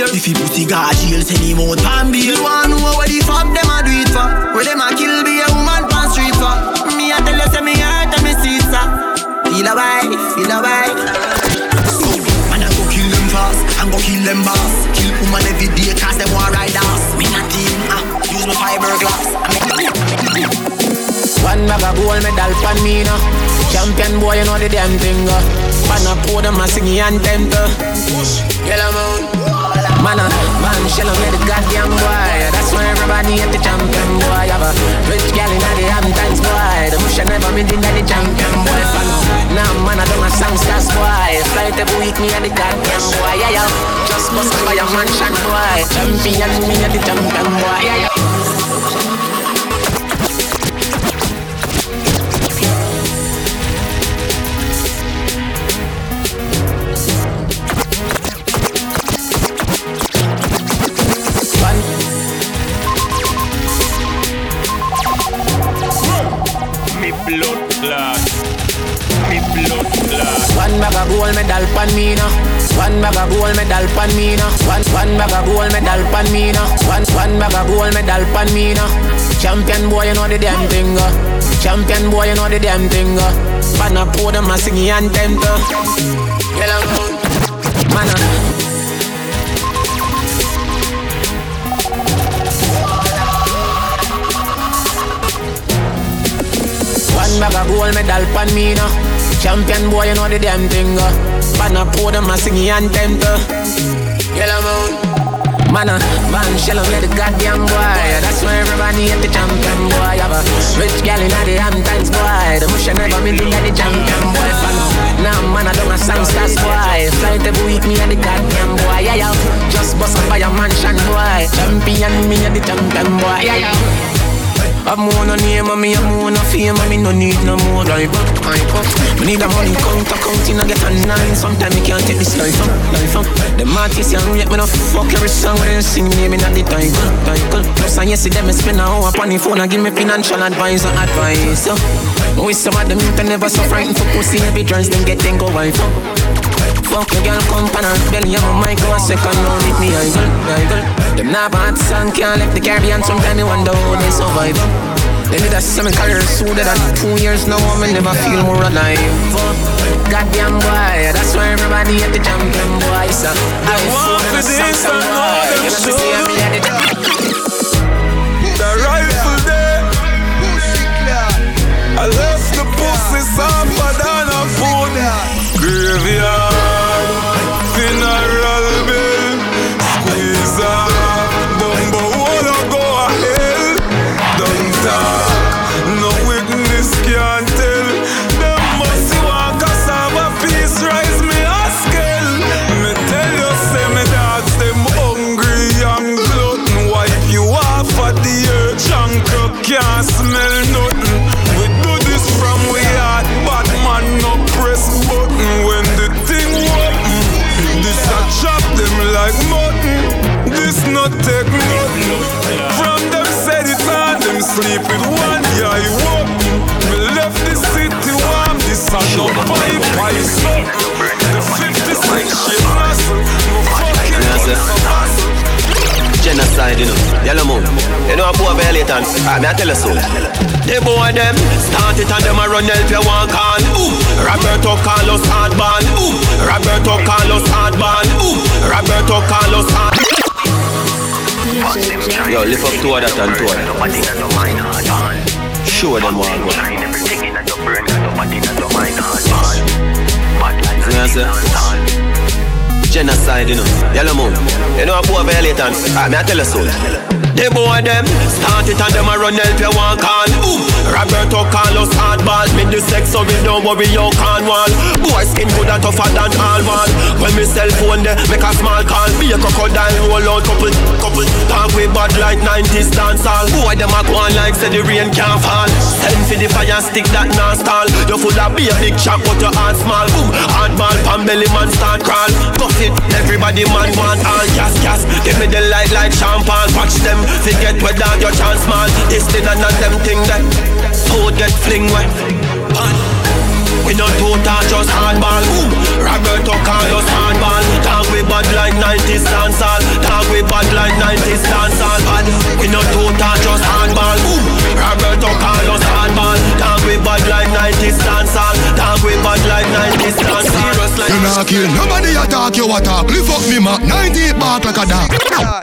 S20: like If he pussy got jail, send him out pan bail
S18: You wanna know what the fuck them a do it for Where them a kill be a woman pan street for Me a tell you say me hurt and me see it sir Feel a wife, feel a wife
S20: So, man I go kill them fast And go kill them boss Kill woman every day cause them want ride ass Me not team, ah, use my fiberglass
S21: One bag of gold medal pan me now. Champion boy, you know the damn thing. Uh. Pan a podium, I sing anthem to. Yellow moon. Man, uh, man, shell on the goddamn boy. That's why everybody at the champion boy. Have a rich gal in the Hamptons boy. The bush never been in the champion boy. Now, man, I do my songs, that's boy. Flight every week, me at the goddamn boy. Yeah, yeah. Just bust by a mansion boy. Champion, me at the champion boy. Yeah, yeah. Pan me now. One bag of gold medal pan me now. One one bag of gold medal pan me now. One one bag of gold medal pan me now. Champion boy, you know the damn thing. Uh. Champion boy, you know the damn thing. Uh. Pan a podium, I sing anthem to. Yellow man. Uh. One bag of gold medal pan me now. Champion boy, you know the damn thing. Uh. Pan a podium, I sing anthem to. Yellow moon. Man, uh, man, shell on the goddamn boy. That's why everybody at the champion boy. Have a rich gal in the Hamptons boy. The bush I never been in the champion boy. Fan. Now, man, I don't a song stars boy. Flight every week, me and the goddamn boy. Yeah, yeah. Just bust up by a mansion boy. Champion, me and the champion boy. Yeah, yeah. I'm more no name and me I'm more no fame and me no need no more life up, life up. Me need a money count, counting I get a nine. Sometimes me can't take this life up, life up. The artists and rate me no fuck every song when they sing me me not the title, title. Plus and yes, see them me spend a hour upon the phone and give me financial advice and advice. So, with some of them you can never so frightened for pussy every trans them get then go wife up. Fuck your girl, come pan her belly, I'm a mic, go a second, no need me, I girl, I girl. Them not bad song, can't left the Caribbean, sometimes they wonder how they survive. They need a semi career sooner than two years now, I never feel more alive. Goddamn boy, that's why everybody at the champion boy, so I
S5: want for this, I know them sure. The rifle there. I left pussy softer than a food. Graveyard, Not take nothing. From them said it on them sleep with one eye. Me left the city warm, this a no pipe I something. The 56 shit muscle, no fucking
S22: Genocide, you know, yellow moon. You know, a boy violator. Ah, me I tell you so. The boy them start it and them a run help you one can. Ooh, Roberto Carlos hardball. Ooh, Roberto Carlos hardball. Ooh, Roberto Carlos hard. Yo, lift up two of that and two of that. Show them what I want. You know what I'm saying? Genocide, you know, yellow moon. You know a boy violator. Ah, me I tell you so. The boy them start it and them a run help you one can. Ooh, Roberto Carlos hardball. Me the sex so we don't worry you can't wall. Boy skin good and tougher than all wall. When me cell phone there make a small call. Be a crocodile roll out couple couple. Talk way bad like 90s dance hall. Boy them a go on like say the rain can't fall. Send for the fire stick that non stall. You full of be a big chop but your heart small. Boom, hardball pan belly man start crawl. Puff it, everybody man want all gas gas. Give me the light like champagne. Watch them forget whether your chance man. This thing and not them thing that food get fling wet. We no total just hardball. Boom, Roberto Carlos hardball. Bad like 90s dancehall. Talk we bad like 90s dancehall. Bad. We no total just hardball. Boom, Roberto Carlos hardball. Talk we bad like 90s dancehall. Talk we bad like 90s dancehall. Like
S1: You not kill nobody attack you attack. Lift up me ma 90 bark like a dog.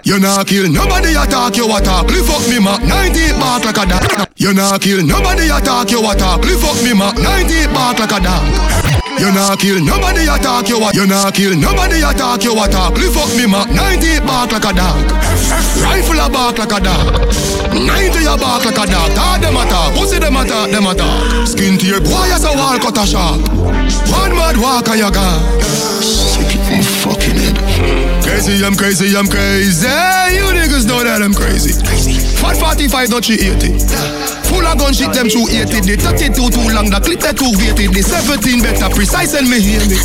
S1: You not kill nobody attack you attack. Lift up me ma 90 bark like a dog. You not kill nobody attack you attack. Lift up me ma 90 bark like a dog. You not kill nobody attack you You not kill nobody attack you attack. Lift up me ma 90 bark like a dog. Rifle a bark like a dog. 90 a bark like a dog. Talk them attack. Pussy them attack. Them attack. Skin to your boy as a wall cut a shark. One mad walk and you gone. Sick it from fucking head. Crazy, I'm crazy, I'm crazy. You niggas know that I'm crazy. Fat 45, not 380. Full of gun shit, them 280. The 32 too long, the clip that too weighted. The 17 better precise and me hear me.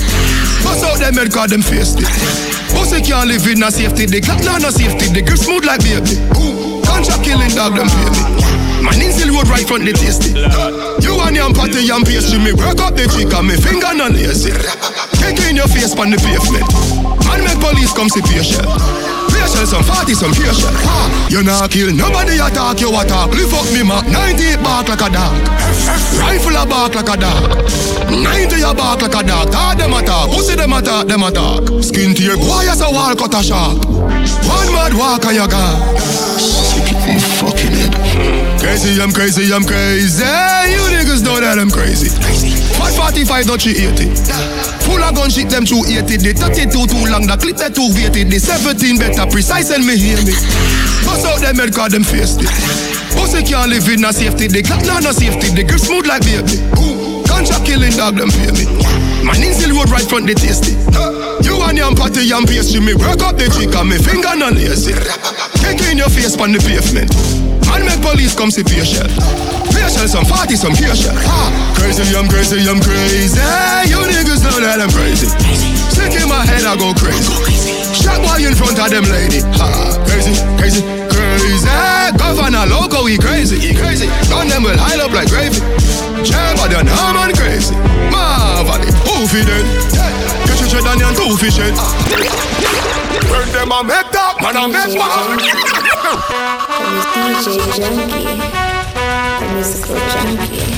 S1: Bust out them head, cause them faced it. Pussy can't live in no safety. The clock no no safety. The girl smooth like baby. Contract killing dog, them pay me. Man in still road right front the tasty. You and your party and pastry, me work up the chick and me finger no lazy. Kick in your face on the pavement. Man make police come see patient. Patient some 40 some patient. You not kill nobody attack you attack. Lift up me ma 90 bark like a dog. Rifle a bark like a dog. 90 a bark like a dog. Talk them attack. Pussy them attack. Them attack. Skin to your boy as a wall cut a shark. One mad walk and you gone. Crazy, I'm crazy, I'm crazy. You niggas know that I'm crazy. 545, not 380. Full of gun shit, them 280. The 32 too long, the clip that too weighted. The 17 better precise and me hear me. Bust out them head, cause them faced it. Pussy can't live in no safety. The clock no no safety. The girl smooth like baby. Contract killing dog, them pay me. Man in still road right front the tasty. You and your party and pastry, me work up the chick and me finger no lazy. Kick in your face on the pavement. Man make police come see patient. Patient some 40 some patient. Crazy, I'm crazy, I'm crazy. You niggas know that I'm crazy. Sick in my head, I go crazy. Shot boy in front of them lady. Ah, crazy, crazy, crazy. Governor local, he crazy, he crazy. Gun them will hide up like gravy. Jabba the man crazy. Marvelly, who fi dead? Catch a tread on your two fish head. Turn them a make that man a make man.
S23: DJ Junky, the musical junkie.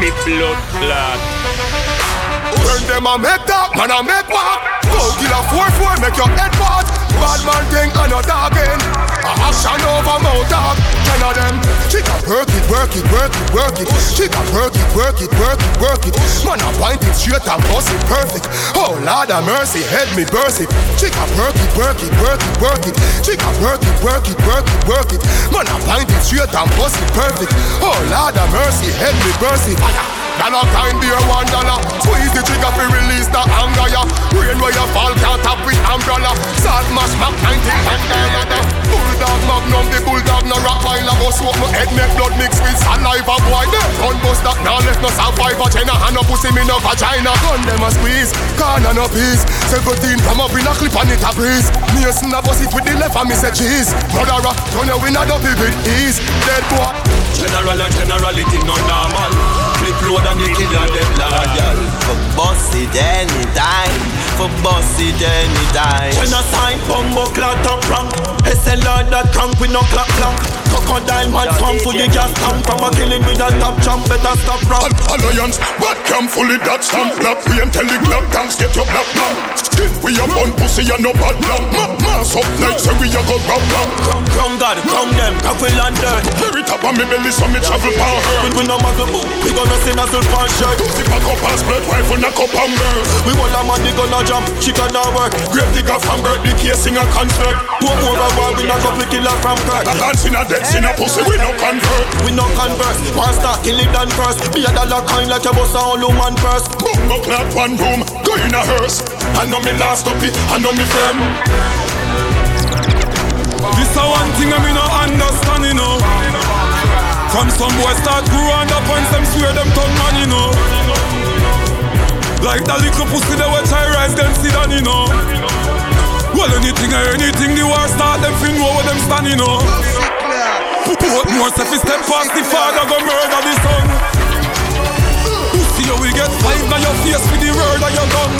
S3: Me blood blood.
S1: Turn them a make that man a make what? Go kill a four four make your head part. Bad man thing and a talking. A action over mouth talk. Ten of them. She can work it, work it, work it, work it. She can work it, work it, work it, work it. Man a point it straight and bust it perfect. Oh Lord of mercy, head me burst it. She can work it, work it, work it, work it. She can work it, work it, work it, work it. Man a point it straight and bust it perfect. Oh Lord of mercy, head me burst it. Dollar kind beer one dollar Squeeze the trigger fi release the anger ya Rain where you fall can't tap with umbrella. Salt mash back 90 and dollar Bulldog magnum the bulldog no rock while I go smoke my head make blood mix with saliva boy. Gun bust that now left no survivor. China and no pussy me no vagina. Gun them a squeeze corner no peace 17 come up in a clip and it a breeze. Mason a bust it with the left and me say cheese Murderer turn your win a dopey with ease. Dead boy.
S5: General and generality no normal. Flip load and the killer them loyal.
S11: For boss it anytime. For boss it anytime.
S5: Genocide, bumbo clock top rank. SLR that crank with no clock clock. Crocodile man swam fully gas tank From a killing with a top jump better stop rap.
S3: Alliance, bad cam fully that stamp. Black we and tell the club tanks get your black man Skin we a bun pussy and no bad lamb Ma Mass up like say we a go round round
S5: Crown God, crown them, coffee and dirt
S3: Very top of me belly so me travel power her
S5: We no muggle book, we gonna sing a soul pan shirt
S3: Zip a cup and split rifle knock up on girl
S5: We want a man, they gonna jump, she gonna work.
S3: Grave digger from bird, the case sing a concert
S5: Two more a war, we not go play killer from crack
S3: Dancing a dead sin a pussy, we no convert.
S5: We no converse, one start kill it done first. Be a dollar coin like a boss a all man first
S3: Bumbo clap one room, go in a hearse. I know me last up it, I know me firm
S5: This a one thing I me no understand, you know. From some boy start grow and up and them swear them turn man, you know Like that little pussy they watch I rise them sit down, you know. Well anything or anything the war start them fin know where them stand, you know. Put more if step past the father go murder the son. Pussy you will get five now your face with the word of your gun.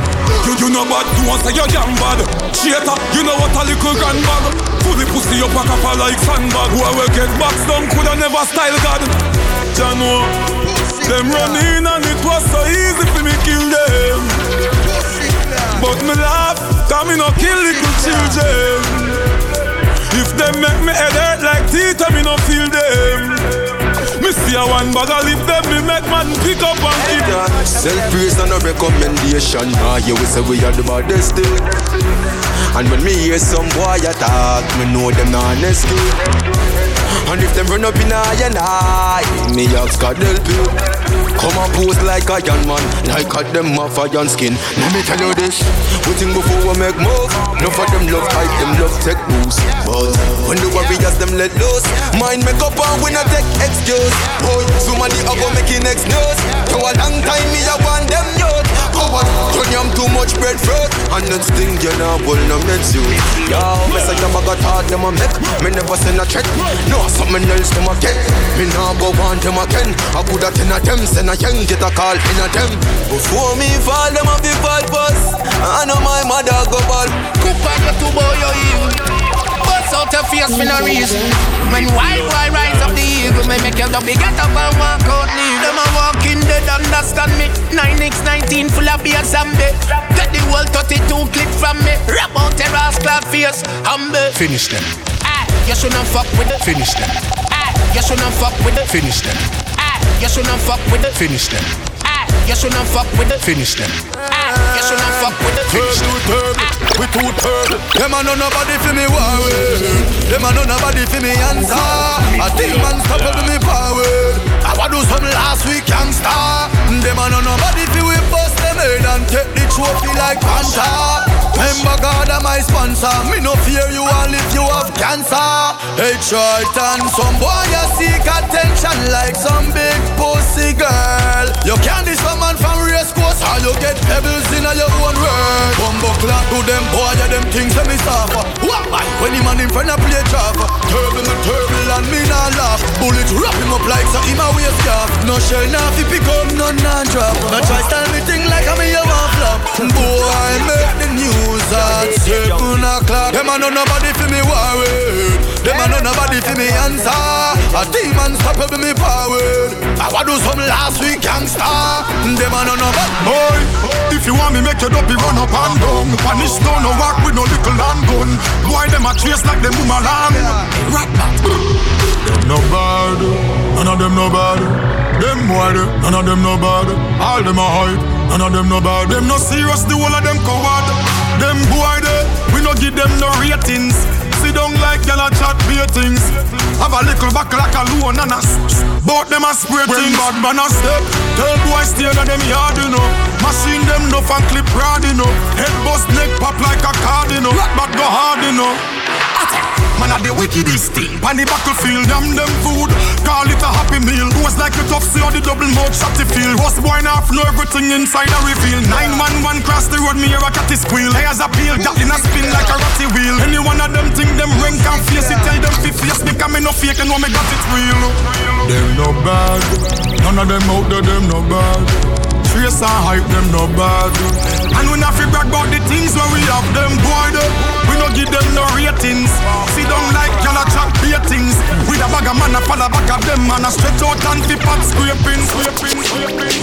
S5: You you know bad, you want say you damn bad. Cheater, you know what a little grand bag Fully pussy up a copper like sandbag. Who will get boxed down coulda never style God. Jano Them run in and it was so easy for me kill them But me laugh, cause me no kill little children. If them make me head hurt like teeth, I me no feel them. Me see a one bag of them, me make man pick up and keep
S24: Self-praise and a recommendation Nah, you will say we are the baddest thing And when me hear some boy attack Me know them not escape and if them run up in I and I, me ask God help you. Thank you. Come and pose like a young man, like a them off a young skin. Let me tell you this, we think before we make move. No for them love hype, them love take boost. But when the warriors them let loose, mind make up and we not take excuse. Boy, somebody a go making next news. For a long time me a want them youth. Coward, you yam too much breadfruit, and next thing you know, pull no meds you. Yo, me say them a got hard them a make, me never send a check. No something else them a get. Me nah go want them again. I could have ten of them, send a young get a call in a them. Before me fall, them a big bad bus. I know my mother go ball.
S21: Cook back to boy you evil. Bust out your face for no reason. When wild boy rise up the eagle, me make you double get up and walk out leave. Them a walking dead, understand me. 9x19 full of beer zombie. Get the whole 32 clip from me. Rap out the rascal face, humble.
S24: Finish them.
S21: You shouldn't fuck with it.
S24: Finish them.
S21: Ah, you shouldn't fuck with it.
S24: Finish them.
S21: Ah, you shouldn't fuck with it.
S24: Finish them.
S21: Ah, you shouldn't fuck with it.
S24: Finish them.
S21: Ah, you shouldn't fuck with it.
S24: Finish them.
S8: We too turtle. Them a no nobody for me worry. Them a no nobody for me answer. A demon stop with me power. I wa do some last week youngster. Them a no nobody for we bust head and take the trophy like Panther. Remember God am my sponsor. Me no fear you all if you have cancer. Hey Triton, some boy you seek attention like some big pussy girl. You can't this man from race course or you get pebbles in your own world. Bumbo clock to them boy, yeah, them things that me suffer. What? When the man in front of play chopper, turble me turble and me not laugh. Bullet wrap him up like so in my waist scarf. No shell now fi pick up, no non drop. No try style me thing like I'm a one flop. Boy, make the news at seven o'clock. Them a no nobody fi me worried. Them a no nobody fi me answer. A demon stop with me powered. I wa do some last week gangster. Them a no nobody.
S7: Boy, if you want me make your dopey run up and down. Punish down no walk with no little land gun. Boy, them a chase like them boomerang. Rat bat. Them no bad, none of them no bad. Them boy, none of them no bad. All them a hype, none of them no bad. Them no serious, the whole of them coward. Them boy, they, we no give them no ratings. Sit down like y'all a chat beer things. Have a little back like a loan and a Both them a spray things. bad man a step. Tell boy stay in them yard, you know. Machine them no fan clip rod, you know. Head bust neck pop like a card, you know. Black bat go hard, you know. Man a the wickedest thing Pan the battlefield, damn them food. Call it a happy meal. Was like a tough see how the double mouth shot the feel Was boy now know everything inside a reveal. Nine man one cross the road, me hear a catty squeal. A peel, got in a spin like a ratty wheel. Any one of them think them rank and face it Tell them fi face me come me no fake and know me got it real. Them no bad. None of them out there, them no bad. Trace and hype, them no bad. And we not fi brag about the things where we have them boy them give them no ratings Sit down like y'all a chat beer With a bag of man a fall back of them Man a stretch out and fi pot scraping Scraping, scraping,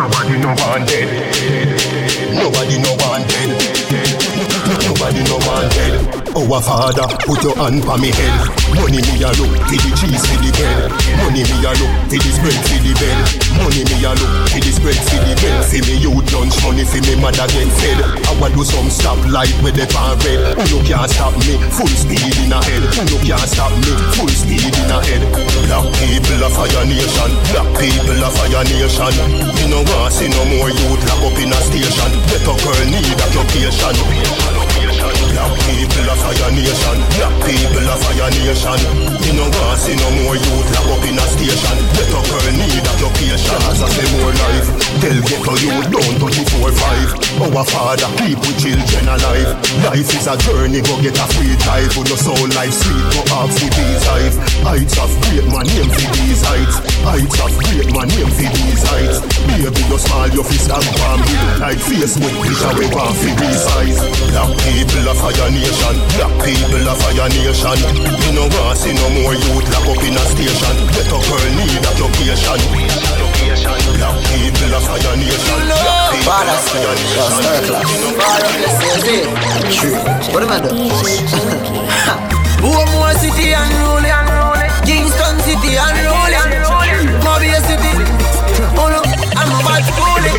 S8: Nobody no want dead. Nobody no want dead. Nobody Oh, no want dead. Our father, put your hand on me head. Money me a look for the cheese for the bread. Money me a look for the spread for the bed. Money me a look for the spread for the bed. For me youth lunch money for me mother get fed. I want do some stop light with the pan red. You can't stop me? Full speed in a head. You can't stop me? Full speed in a head. Black people of fire nation. Black people of fire nation. Me no want see no more youth lock up in a station. Better girl need occupation. Black people of fire nation. Black people of fire nation. Me no want see no more youth lock up in a station. Better girl need occupation As I say more life. Tell ghetto youth don't touch it four five. Our father keep with children alive. Life is a journey go get a free drive. Who no soul life sweet go off with these eyes. Heights of great man name for these heights. Heights of great man name for these heights. Baby you small your fist and palm Like Facebook picture we want for these eyes. Black people of fire nation Black people of fire nation Me no want see no more youth lock up in a station Better girl need occupation Black people of fire nation
S25: Yo, star class. Far up, let's say, see. True. What am I doing? Boomore City unruly, unruly. Kingston City unruly, unruly. Mobile City. Oh no, I'm a bad bully.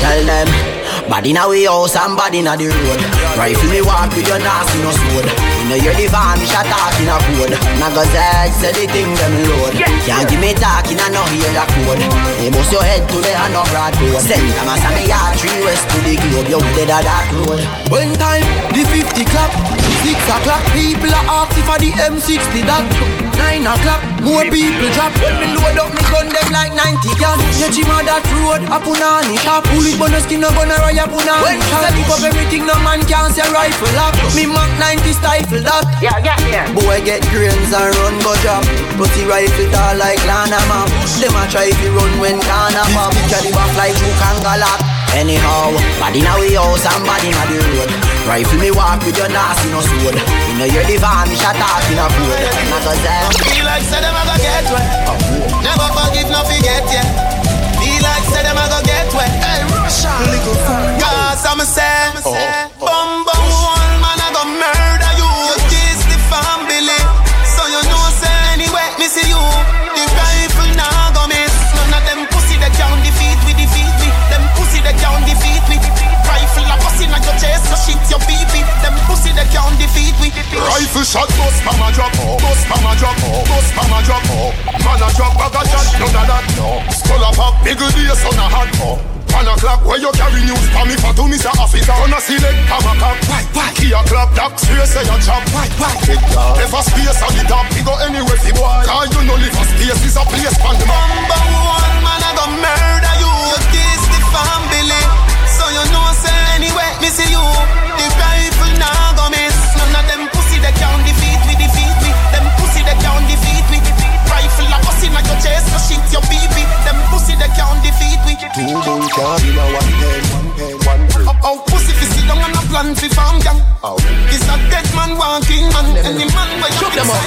S25: Tell them. Body now we house and body na the road. Rifle me walk with your nasty no sword. You know you're the van, me shot off in a code Now go Z, say the thing them load. Can't give me talking and no hear the code. They bust your head to the hand of broad road Send them as a me yard three west to the globe. You dead a dark road One time, the 50 clap. Six o'clock, people are asking for the M60 that Nine o'clock, more people drop. When me load up, me gun them like 90 gas. Yeah, Jima that road, a punani shop. Bullet bonus skin, no gonna ride a punani When I pick up everything, no man can say rifle lock Me Mac 90 stifle that. Yeah, yeah, yeah Boy get grains and run go drop. But the rifle tall like Lana map Them a try to run when Ghana pop Carry back like Luke and Galak Anyhow, body now we house and body na the road. Rifle me walk with your nasty no sword. You know you're the van, me shot off in a code Not a zell
S11: Feel like say them a go get wet Never forgive, no forget, yeah Feel like say them a go get wet. Hey, Russia. Cause I'm a say. Bum bum they can't defeat we Rifle
S8: shot, bust from a drop, oh, bust from a drop, oh, bust from a drop. Oh. Man a drop, bag a shot, none of that. Skull a pop, big day, sun a hot. One o'clock, where you carry news for me for two, Mr. Officer. On a select, come a cop. Why, why? Key a clap, doc, space say a chop. Why, why? If a space on the top, he go anywhere, fi boy. Cause you know live a space is a place the man.
S11: Number one man a go murder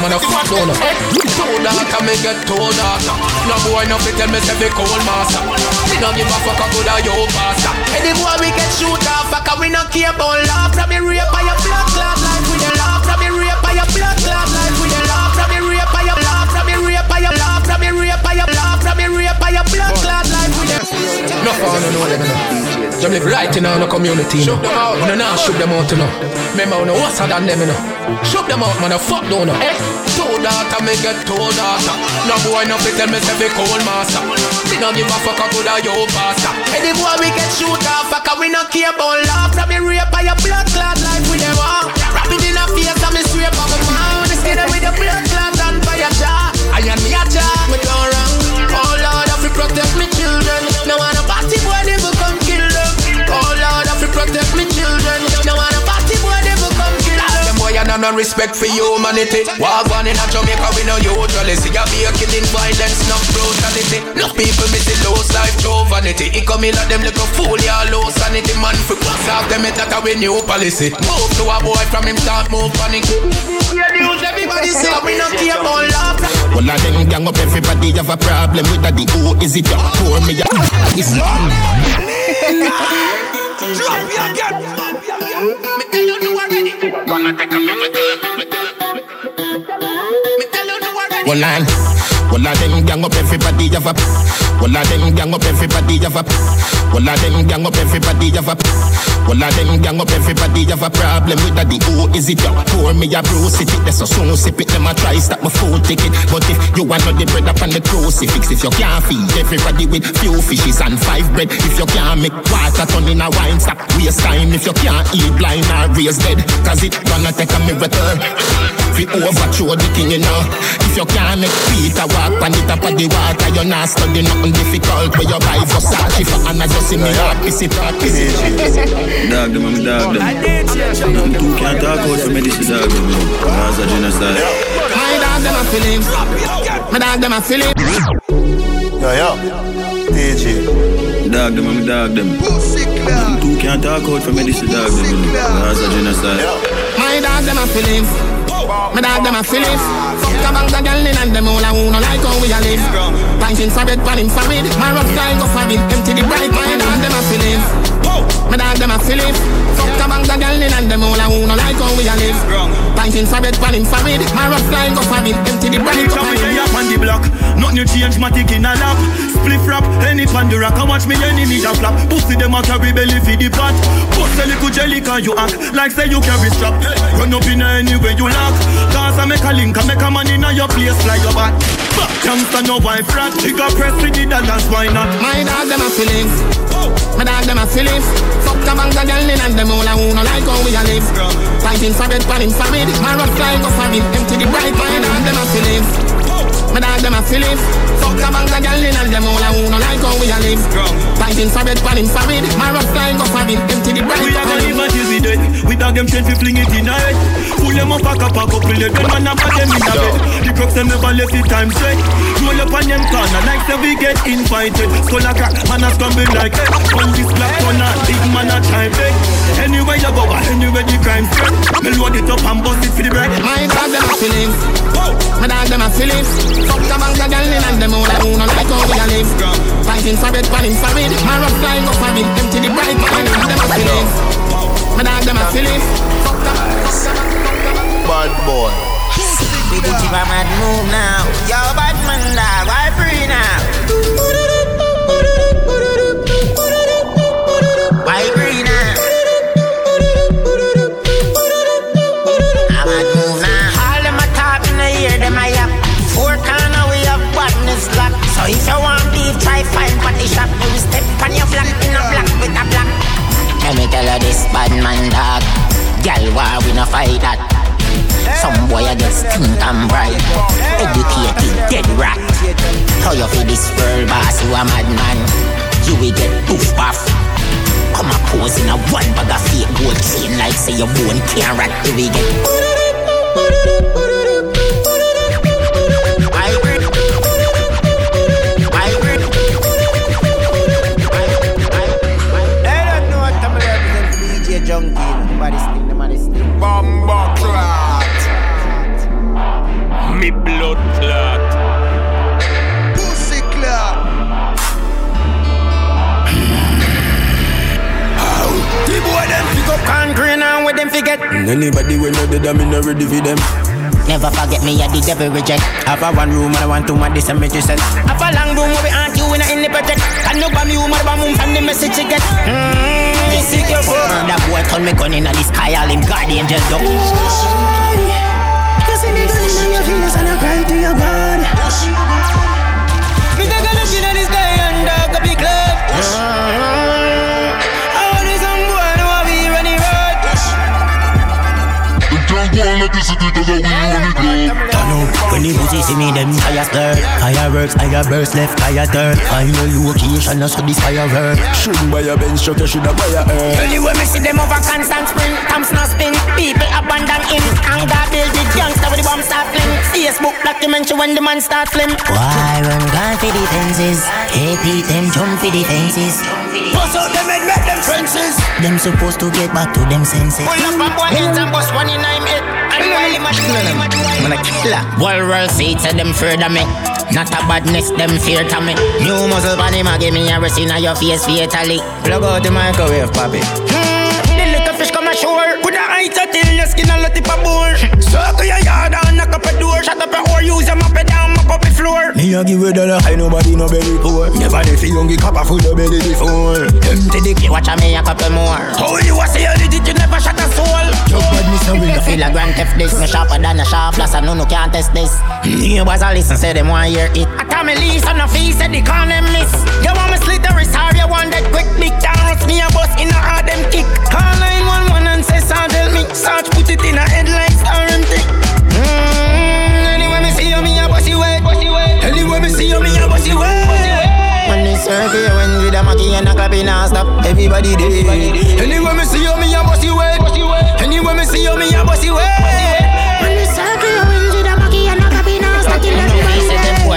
S11: man,
S21: a fuck down Two data, me get two data No boy, no fit tell me say be cold master. Me no give a fuck a good a yo pastor Any boy we get shoot off Fuck a we no care about laugh. From me rape by your blood clot like we dey laugh. From me rape by your blood clot like we dey laugh. From me rape by your laugh From me rape by your laugh. From me rape by your laugh Me your blood clot like we dey No fun, no know them, no Them live right in our community, no You know now, shoot them out, you know. Remember, you know, what's than them, you know. Shoot them out, man, a fuck down, no Eh, two data, me get two data No boy, no fit me say be cold master. Me no give a fuck a good a yo pastor Any boy we get shoot off, fuck we no care about laugh. From me rape by your blood clot like we never. Rapping in a face, and me sweep on my mouth. Skin with the blood clot and by your jaw I am me a jaw, me don't protect me children. No want a party boy, never come kill them. Oh Lord, I fi protect me children. No want a party boy, never come kill them. Them boy, I no respect for humanity. Walk on in a Jamaica, we no usually see a be a killing violence, no brutality. No people miss the low life, no vanity. It come in like them fool, yeah, low sanity Man, fi pass off them, it like a new policy. Move to a boy from him start move panic Yeah, the news, everybody say oh, we no care about love.
S11: Well, I them gang up everybody have a problem with that. The who is it? Pour me It's long.
S21: Drop me again. Me tell you you already. Gonna take a minute. Me tell you you already.
S11: Well, I, well, I them gang up everybody have a. Well, I them gang up everybody have a. Well, I them gang up everybody have a. Well, I them gang up everybody have a problem with that. The is it? Pour me a bruise it. It so soon sip it. Them a try stop my food ticket. But if you want the bread up on the crucifix, if you can't feed everybody with few fishes and five bread, if you can't make water turn in a wine stop waste time. If you can't eat blind or raise dead, cause it gonna take a miracle. Fi overthrow the king, you know. If you can't make Peter walk on the top of the water, you're not studying nothing difficult. Where you buy Versace for and I just see me happy, sit happy, sit
S26: Dog them, I'm dog them. Nothing too can't talk out for me, this is dog them. you know. Cause of genocide.
S11: My dog them a feeling. My dog them a feeling.
S26: Yo, yo. DJ. Dog them, I'm dog them. Nothing too can't talk out for me, this is dog them. you know. Cause of genocide.
S11: My dog them a feeling. My dog them a feeling. Fuck a bang of girl in and them all a who no like how we a live.
S9: Thanking for bed, pan infrared. My rough guy go for it. Empty the bright mind and them a feeling. My dog them a feeling. Fuck the bangs a girl in and them all a who no like how we a live. Thanking for bed, pan infrared. My rough guy go for it. Empty the bright
S22: Come
S9: mind.
S22: here, up on the block. Nothing you change, my tick in a lap. Spliff rap, any pan the rock. I watch me enemy a flap. Pussy them a carry belly for the pot. Bust a little jelly can you act like say you carry strap. Run up in any way you lock. Cause I make a link, I make a man in your place, fly your back. Youngster no wife rat. Bigger press with the dollars, why not?
S9: My dog them a feelings. My dog them a feelings. Fuck the bangs a girl in and them all a who no like how we a live. Thanking for bed, pan infrared. My rough go for it. Empty the bright mind and them a feelings. My dog them a feelings. Fuck the bangs a girl in and them all a who no like how we a live. Thanking for bed, pan infrared. My rough go for it. Empty the bright
S22: We a gonna live until we dead. We dog them straight, we fling it in a head. Pull them up, pack up, pack up, pull it down, man, and put them in a bed. The crooks them never left the time straight. Roll up say we get invited. Skull a crack, man a stumble like it. On this black corner, big man a try big. Anywhere you go, anywhere the crime spread. Me load it up and bust it for the bread.
S9: My dog them a feelings. My dog them a feelings. Fuck the bangs a girl in and them all a who no like how we a live. Thanking for bed, pan infrared. My rough guy go for it. Empty the bright mind and them a feelings. My dog them a feelings. Fuck the
S24: Bad boy.
S18: We do keep a mad move now. Yo, bad man dog, why free now? Why free now? I'm move now. All them a them. Four corner we have badness. So if you want beef, try find shop. You step on your in a with a. Let me tell you this bad man dog. Gal war we no fight that. Some boy I get stink and bright Educated, dead rat. How you feel this world boss, you a madman. You will get poof off Come a pose in a one bag of fake gold chain Like say your bone can't rat You will get
S9: and with forget.
S22: Anybody when know that I'm in ready for them.
S18: Never forget me, I the devil reject
S22: Have a one room and I want to my this and make you send.
S18: Have a long room where we aren't you in a in the project Can no bomb you, mother bomb from the message you get. Mmm, you sick your phone That boy turn me gun in the sky, all him guardian just duck
S20: You see me gun in your fingers and I cry
S22: Turn up when the pussy see me, them fire stir. Fireworks, fireburst, left fire dirt. Find your location, and so this firework. Shouldn't buy a Benz truck, you should have buy a earth.
S18: Anyway, me see them over constant spring Camps no spin, people abandon him Anger build the gangster with the bomb start fling Facebook documentary when the man start flim
S20: Why run gone for the fences? Hey, them jump for the fences.
S9: Bust out them head, make them fences.
S20: Them supposed to get back to them senses.
S18: Pull up a boy head and bust one in him head And him a
S20: killer.
S18: Wall world seats and them further me Not a badness, them fear to me New muzzle on him give me a rest in your face fatally
S20: Plug out the microwave, papi.
S18: Hmm, the little fish come ashore
S20: Put a height till your skin a lot tip a bore. Circle your yard and knock up a door. Shut up your whore, use your mop it down, mop up the floor.
S22: Me a give a dollar high, nobody no belly poor. Never dey feel hungry, copper full of belly before.
S18: Empty the clip, watch a me a couple more
S20: How you a say you did it, you never shot a soul.
S22: Your badness a
S18: You
S22: will.
S18: feel a grand theft this Me sharper than a sharp plus I know no can't test this Neighbors a listen say them want hear it I tell me lease on the fee said they call them miss You want me slit the wrist or you want that quick big dance Me a bust in a hard them kick
S20: Call 911 and say, tell me. Sarge put it in a headlight, star and tick. Mm, anyway, me see you, me a bossy way. Anyway, me see you, me a bossy way.
S18: When they circle you when with a Mackie and a clapping and stop Everybody dead
S20: Anyway, me see you, me a bossy way. Anyway, me see you, me a bossy way.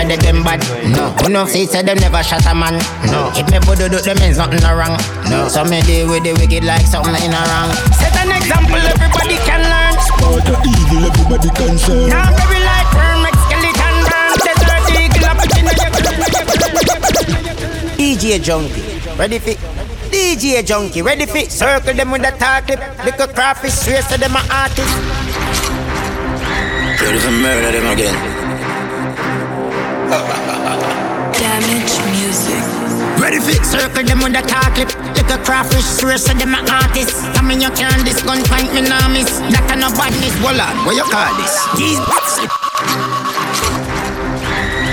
S18: Say them boy that them bad No Who no see say them never shot a man No If me put do them means nothing no wrong No So me deal with the wicked like something in a wrong
S20: Set an example, everybody can learn.
S22: Sport the evil, everybody concerned.
S20: Now, very like worm, make skeleton burn. Desert eagle, up in the
S18: DJ Junky. Ready fit? DJ Junky. Ready fit? Circle them with a talk clip. Little crawfish race to them a artist.
S22: Ready for murder them again.
S18: Ready fit? Circle them with a talk clip. Little crawfish race to them a artist. I mean you can't this gun point me now miss. That kind of badness. Hold on, what you call this? These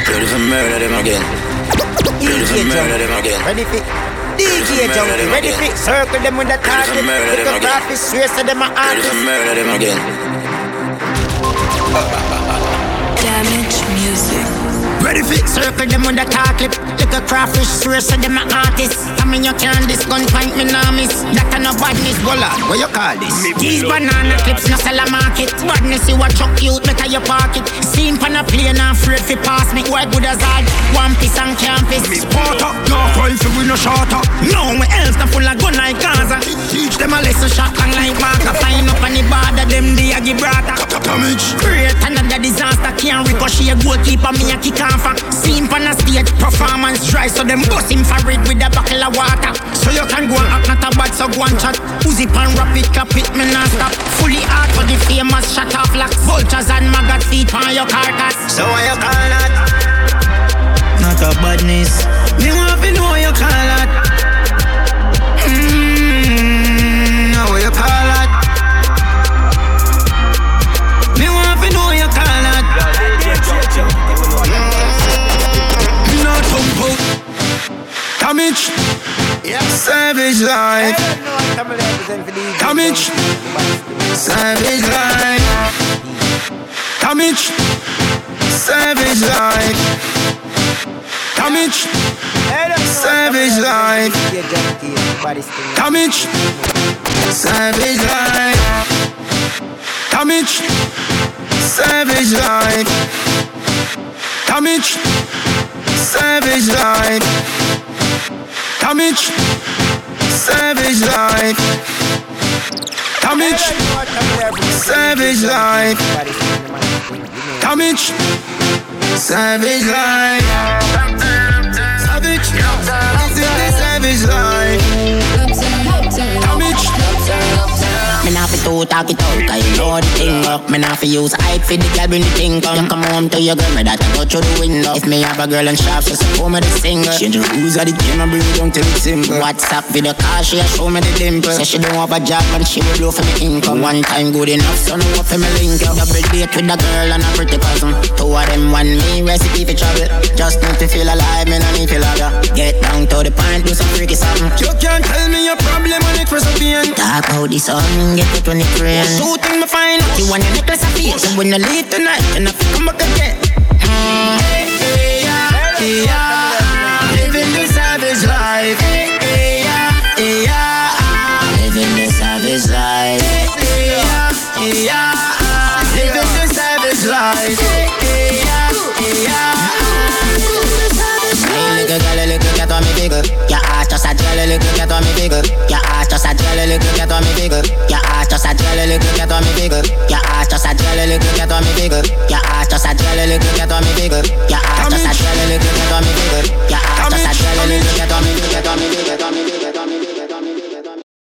S22: Ready for murder them again. Ready for
S18: DJ
S22: murder them again.
S18: Ready fit? DJ Junky. Ready fit? Circle them with a talk clip.
S22: murder them
S18: Little
S22: again.
S18: crawfish race to them a
S22: Ready
S18: artist.
S22: for murder them again.
S18: Ready fit? Circle them with a talk clip. Little crawfish race to them a artist. I mean you can't this gun point me now miss. That kind of badness. Hold on, what you call this? These banana clips no sell a market. Badness you a chuck cute, better you park it. Seen pan a plane and afraid fi pass me. Why good as hard? One piece on campus. Sport up, no cry fi we no short up. No, my else na full of gun like Gaza. Teach them a lesson shot and like marker. Find up on the border, them the a Gibraltar. Damage. Create another disaster. Can't ricochet goalkeeper, me a kick off. A. Seen pan a stage, performance dry, so them bust him for it with a buckle of water. So you can go and act not a bad, so go and chat. Uzi pan rapid, cap it, me not stop. Fully hard for the famous shut off like vultures and maggot feet on your carcass. So why you call that?
S20: Not a badness. Me want to know you call that.
S12: Damage. Savage life. Damage. Savage life. Damage. Savage life. Damage. Savage life. Damage. Savage life. Damage. Savage life. Damage. Savage life. Damage. Savage life. Damage. Savage life. Damage. Savage life. Savage. Savage life.
S18: Me nah fi too talk it out, cause you know the thing up. Me nah fi use hype for the girl bring the thing come. You come home to your girl, me that I go through the window. If me have a girl and sharp, she support me the single. Change the rules of the game and bring it down till it's simple. WhatsApp video call, she a show me the dimple. Say she don't have a job and she will blow for me income. One time good enough, so no up for me link up. Double date with a girl and a pretty cousin. Two of them one me recipe for trouble. Just need to feel alive, me no need to love ya. Get down to the point, do some freaky something.
S20: You can't tell me your problem on it for something.
S18: Talk about the sun, get it when it rain.
S20: Shooting me fine.
S18: You want your necklace of face, and when you leave tonight, and you come back again.
S20: Mm. Hey, hey, yeah, hey, yeah.
S18: Jelly, little cat on me figure. Your ass just a jelly, little cat on me figure. Your ass just a jelly, little cat on me figure. Your ass just a jelly, little cat on me figure. Your ass just a jelly, little cat on me figure. Your ass just a jelly, little cat on me figure. Your ass just a jelly, little figure, on me figure.